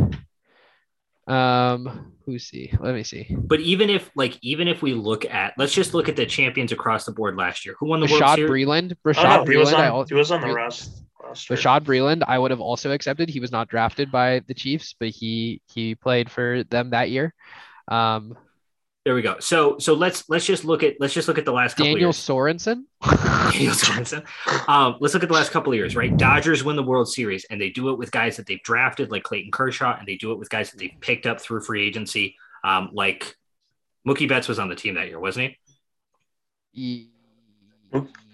Um, who's see? Let me see. But even if like even if we look at let's just look at the champions across the board last year. Who won the World Rashad Series? Breeland. Oh, Rashad no, he was Breeland. I on. al- He was on the Re- ros- roster. Rashad Breeland, I would have also accepted. He was not drafted by the Chiefs, but he he played for them that year. Um, There we go. So so let's let's just look at let's just look at the last couple Daniel years. Sorensen. Daniel Sorensen. Um, let's look at the last couple of years, right? Dodgers win the World Series, and they do it with guys that they've drafted, like Clayton Kershaw, and they do it with guys that they've picked up through free agency. Um, like Mookie Betts was on the team that year, wasn't he?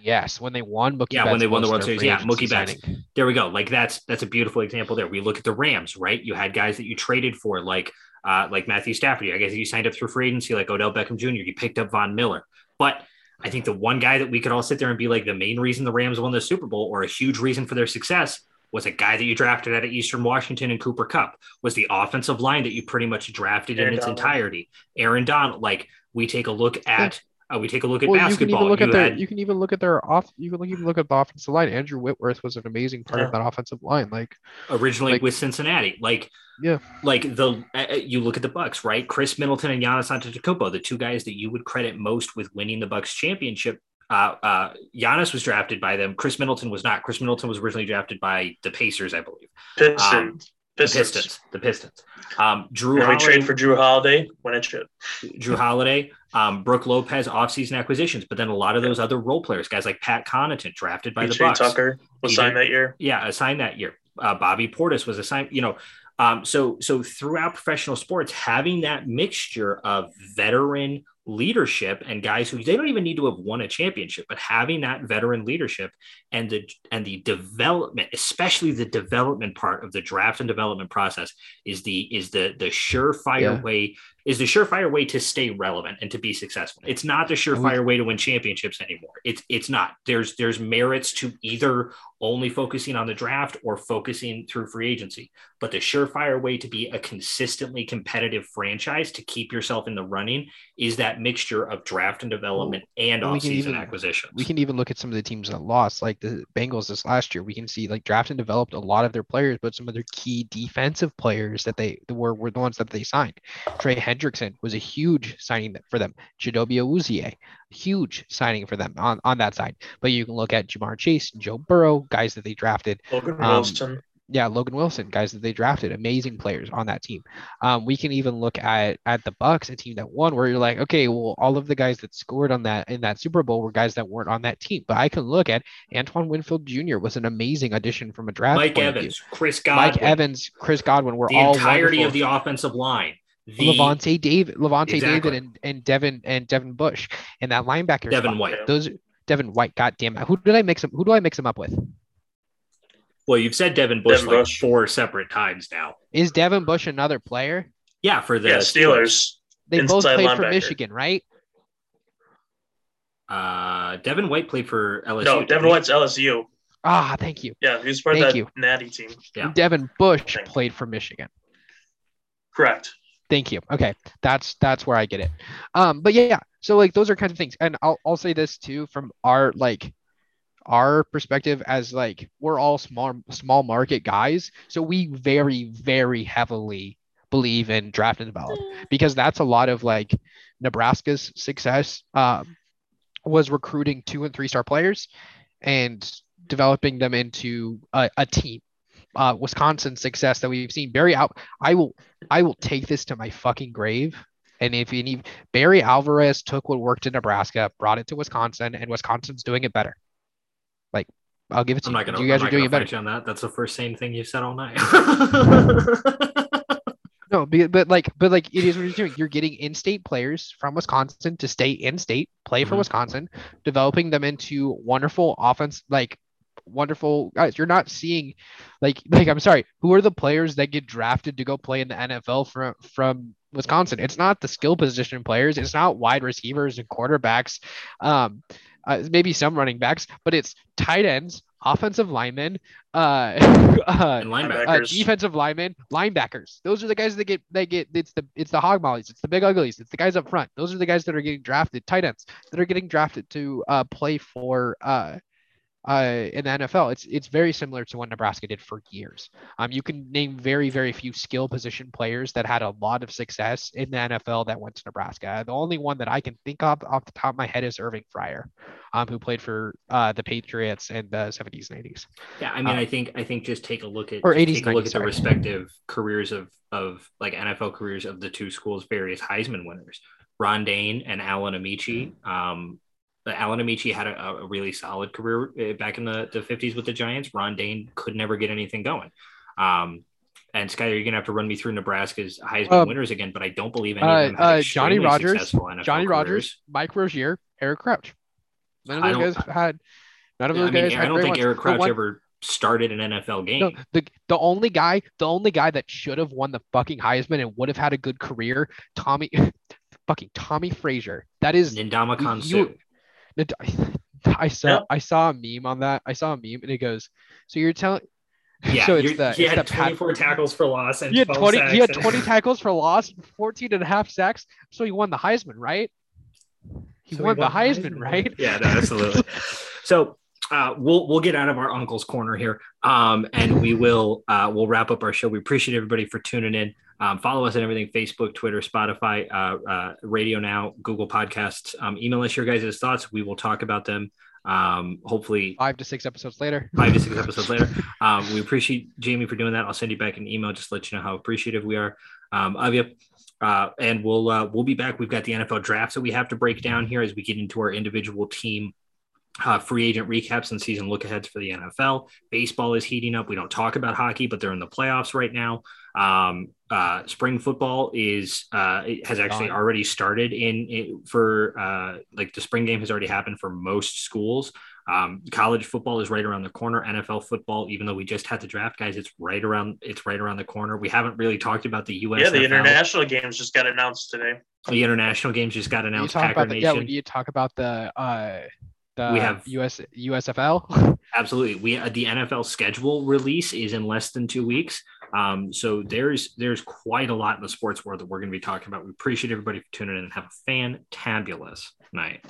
Yes, when they won Mookie yeah, Betts when they won the World Series, yeah, agency Mookie Betts. signing. There we go. Like that's that's a beautiful example there. We look at the Rams, right? You had guys that you traded for, like uh, like Matthew Stafford. I guess you signed up through free agency, like Odell Beckham Jr. You picked up Von Miller, but I think the one guy that we could all sit there and be like the main reason the Rams won the Super Bowl or a huge reason for their success was a guy that you drafted out of Eastern Washington and Cooper Kupp was the offensive line that you pretty much drafted Aaron in its Donald. entirety. Aaron Donald, like we take a look at uh, we take a look at Well, you can basketball. even look at You their had- you can even look at their off you can even look at the offensive line. Andrew Whitworth was an amazing part of that offensive line. Like originally Like- with Cincinnati. Like, Yeah. like the uh, uh, you look at the Bucks, right? Khris Middleton and Giannis Antetokounmpo, the two guys that you would credit most with winning the Bucks championship. Uh, uh, Giannis was drafted by them. Khris Middleton was not. Khris Middleton was originally drafted by the Pacers, I believe. Pistons. Um, The Pistons. Pistons. The Pistons. Um, Jrue And we Holiday, trade for Jrue Holiday when it should. Jrue Holiday, um, Brook Lopez, offseason acquisitions, but then a lot of those other role players, guys like Pat Connaughton, drafted by the PJ Bucks. Tucker was signed that year. yeah, assigned that year. Uh, Bobby Portis was assigned, you know. Um, so so throughout professional sports, having that mixture of veteran leadership and guys who they don't even need to have won a championship, but having that veteran leadership and the and the development, especially the development part of the draft and development process, is the is the the surefire Yeah. way is the surefire way to stay relevant and to be successful. It's not the surefire way to win championships anymore. It's it's not. There's there's merits to either only focusing on the draft or focusing through free agency. But the surefire way to be a consistently competitive franchise to keep yourself in the running is that mixture of draft and development and we can offseason even- acquisitions. we can even look at some of the teams that lost, like the Bengals this last year. We can see like draft and developed a lot of their players, but some of their key defensive players that they were were the ones that they signed. Trey Hendrickson was a huge signing for them. Chidobe Awuzie, huge signing for them on, on that side. But you can look at Ja'Marr Chase, Joe Burrow, guys that they drafted. Logan Um, Wilson. yeah, Logan Wilson, guys that they drafted, amazing players on that team. Um, we can even look at at the Bucs, a team that won, where you're like, okay, well, all of the guys that scored on that in that Super Bowl were guys that weren't on that team. But I can look at Antoine Winfield Jr. was an amazing addition from a draft Mike point of view. Evans, Chris Godwin, Mike Evans, Chris Godwin were the all entirety wonderful. of the offensive line. The Lavonte David, Lavonte Exactly. David, and, and Devin and Devin Bush, and that linebacker. Devin spot. White. Those Devin White. God damn it! Who did I mix him? Who do I mix him up with? Well, you've said Devin Bush Devin like Bush. four separate times now. Is Devin Bush another player? Yeah, for the yeah, Steelers. They both Inside played for. Michigan, right? Uh, Devin White played for LSU. No, Devin? White's LSU. Ah, thank you. Yeah, he was part of that you. natty team. Yeah. Devin Bush Thank played for Michigan. Correct. Thank you. Okay, that's that's where I get it. Um, but yeah, so like those are kinds of things, and I'll I'll say this too from our like our perspective as like we're all small small market guys, so we very very heavily believe in draft and develop because that's a lot of like Nebraska's success um, was recruiting two and three star players and developing them into a, a team. Uh, Wisconsin's success that we've seen. Barry out. I will I will take this to my fucking grave. And if you need Barry Alvarez took what worked in Nebraska, brought it to Wisconsin, and Wisconsin's doing it better. Like I'll give it to I'm you. gonna. you guys I'm are doing it better. on that. That's the first same thing you said all night. No, but, but like but like it is what you're doing. You're getting in-state players from Wisconsin to stay in-state, play for Mhm. Wisconsin, developing them into wonderful offense, like wonderful guys. You're not seeing like like I'm sorry, who are the players that get drafted to go play in the NFL from from Wisconsin? It's not the skill position players, it's not wide receivers and quarterbacks, um, uh, maybe some running backs, but it's tight ends, offensive linemen, uh, uh uh, defensive linemen, linebackers. Those are the guys that get they get it's the it's the hog mollies, it's the big uglies, it's the guys up front. Those are the guys that are getting drafted, tight ends that are getting drafted to uh, play for uh, uh, in the NFL. It's it's very similar to what Nebraska did for years. Um, you can name very very few skill position players that had a lot of success in the NFL that went to Nebraska. The only one that I can think of off the top of my head is Irving Fryar, um, who played for uh, the Patriots in the 70s and 80s. Yeah, I mean, Um, I think I think just take a look at or 80s, take a look 90s, at the respective careers of of like NFL careers of the two schools' various Heisman winners, Ron Dayne and Alan Ameche. Um, but Alan Ameche had a, a really solid career uh, back in the, the 50s with the Giants. Ron Dayne could never get anything going. Um, uh, and Sky, you're gonna have to run me through Nebraska's Heisman Um, winners again, but I don't believe any Uh, of them had uh, Johnny Rodgers, Johnny. Rodgers, Mike Rozier, Eric Crouch. None of those guys had. None of those I mean, guys I don't think ones. Eric Crouch one- ever started an NFL game. No, the the only guy, the only guy that should have won the fucking Heisman and would have had a good career, Tommy, fucking Tommie Frazier. That is Ndama you- Suh. I saw Yep. I saw a meme on that. I saw a meme and it goes, so you're telling Yeah, so it's you're- the he it's had the pat- 24 tackles for loss and he had 20 he had 20 and- tackles for loss, 14 and a half sacks, so he won the Heisman, right? He So won the Heisman, right? Yeah, no, absolutely. so uh, we'll we'll get out of our uncle's corner here, um, and we will uh, we'll wrap up our show. We appreciate everybody for tuning in. Um, follow us on everything: Facebook, Twitter, Spotify, uh, uh, Radio Now, Google Podcasts. Um, email us your guys' thoughts. We will talk about them. Um, hopefully, Five to six episodes later. five to six episodes later. Um, we appreciate Jamie for doing that. I'll send you back an email just to let you know how appreciative we are um, of you. Uh, and we'll uh, we'll be back. We've got the NFL drafts that we have to break down here as we get into our individual team uh, free agent recaps and season look aheads for the NFL. Baseball is heating up. We don't talk about hockey, but they're in the playoffs right now. Um, uh, spring football is uh, it has actually already started in, in for uh, like the spring game has already happened for most schools. Um, college football is right around the corner. NFL football, even though we just had the draft, guys, it's right around. It's right around the corner. We haven't really talked about the U.S. Yeah, the international games just got announced today. The international games just got You announced. talk Packer about the, yeah, we need to talk about the uh the We have- US USFL. Absolutely. We uh, the NFL schedule release is in less than two weeks. Um, so there's there's quite a lot in the sports world that we're going to be talking about. We appreciate everybody for tuning in and have a fantabulous night.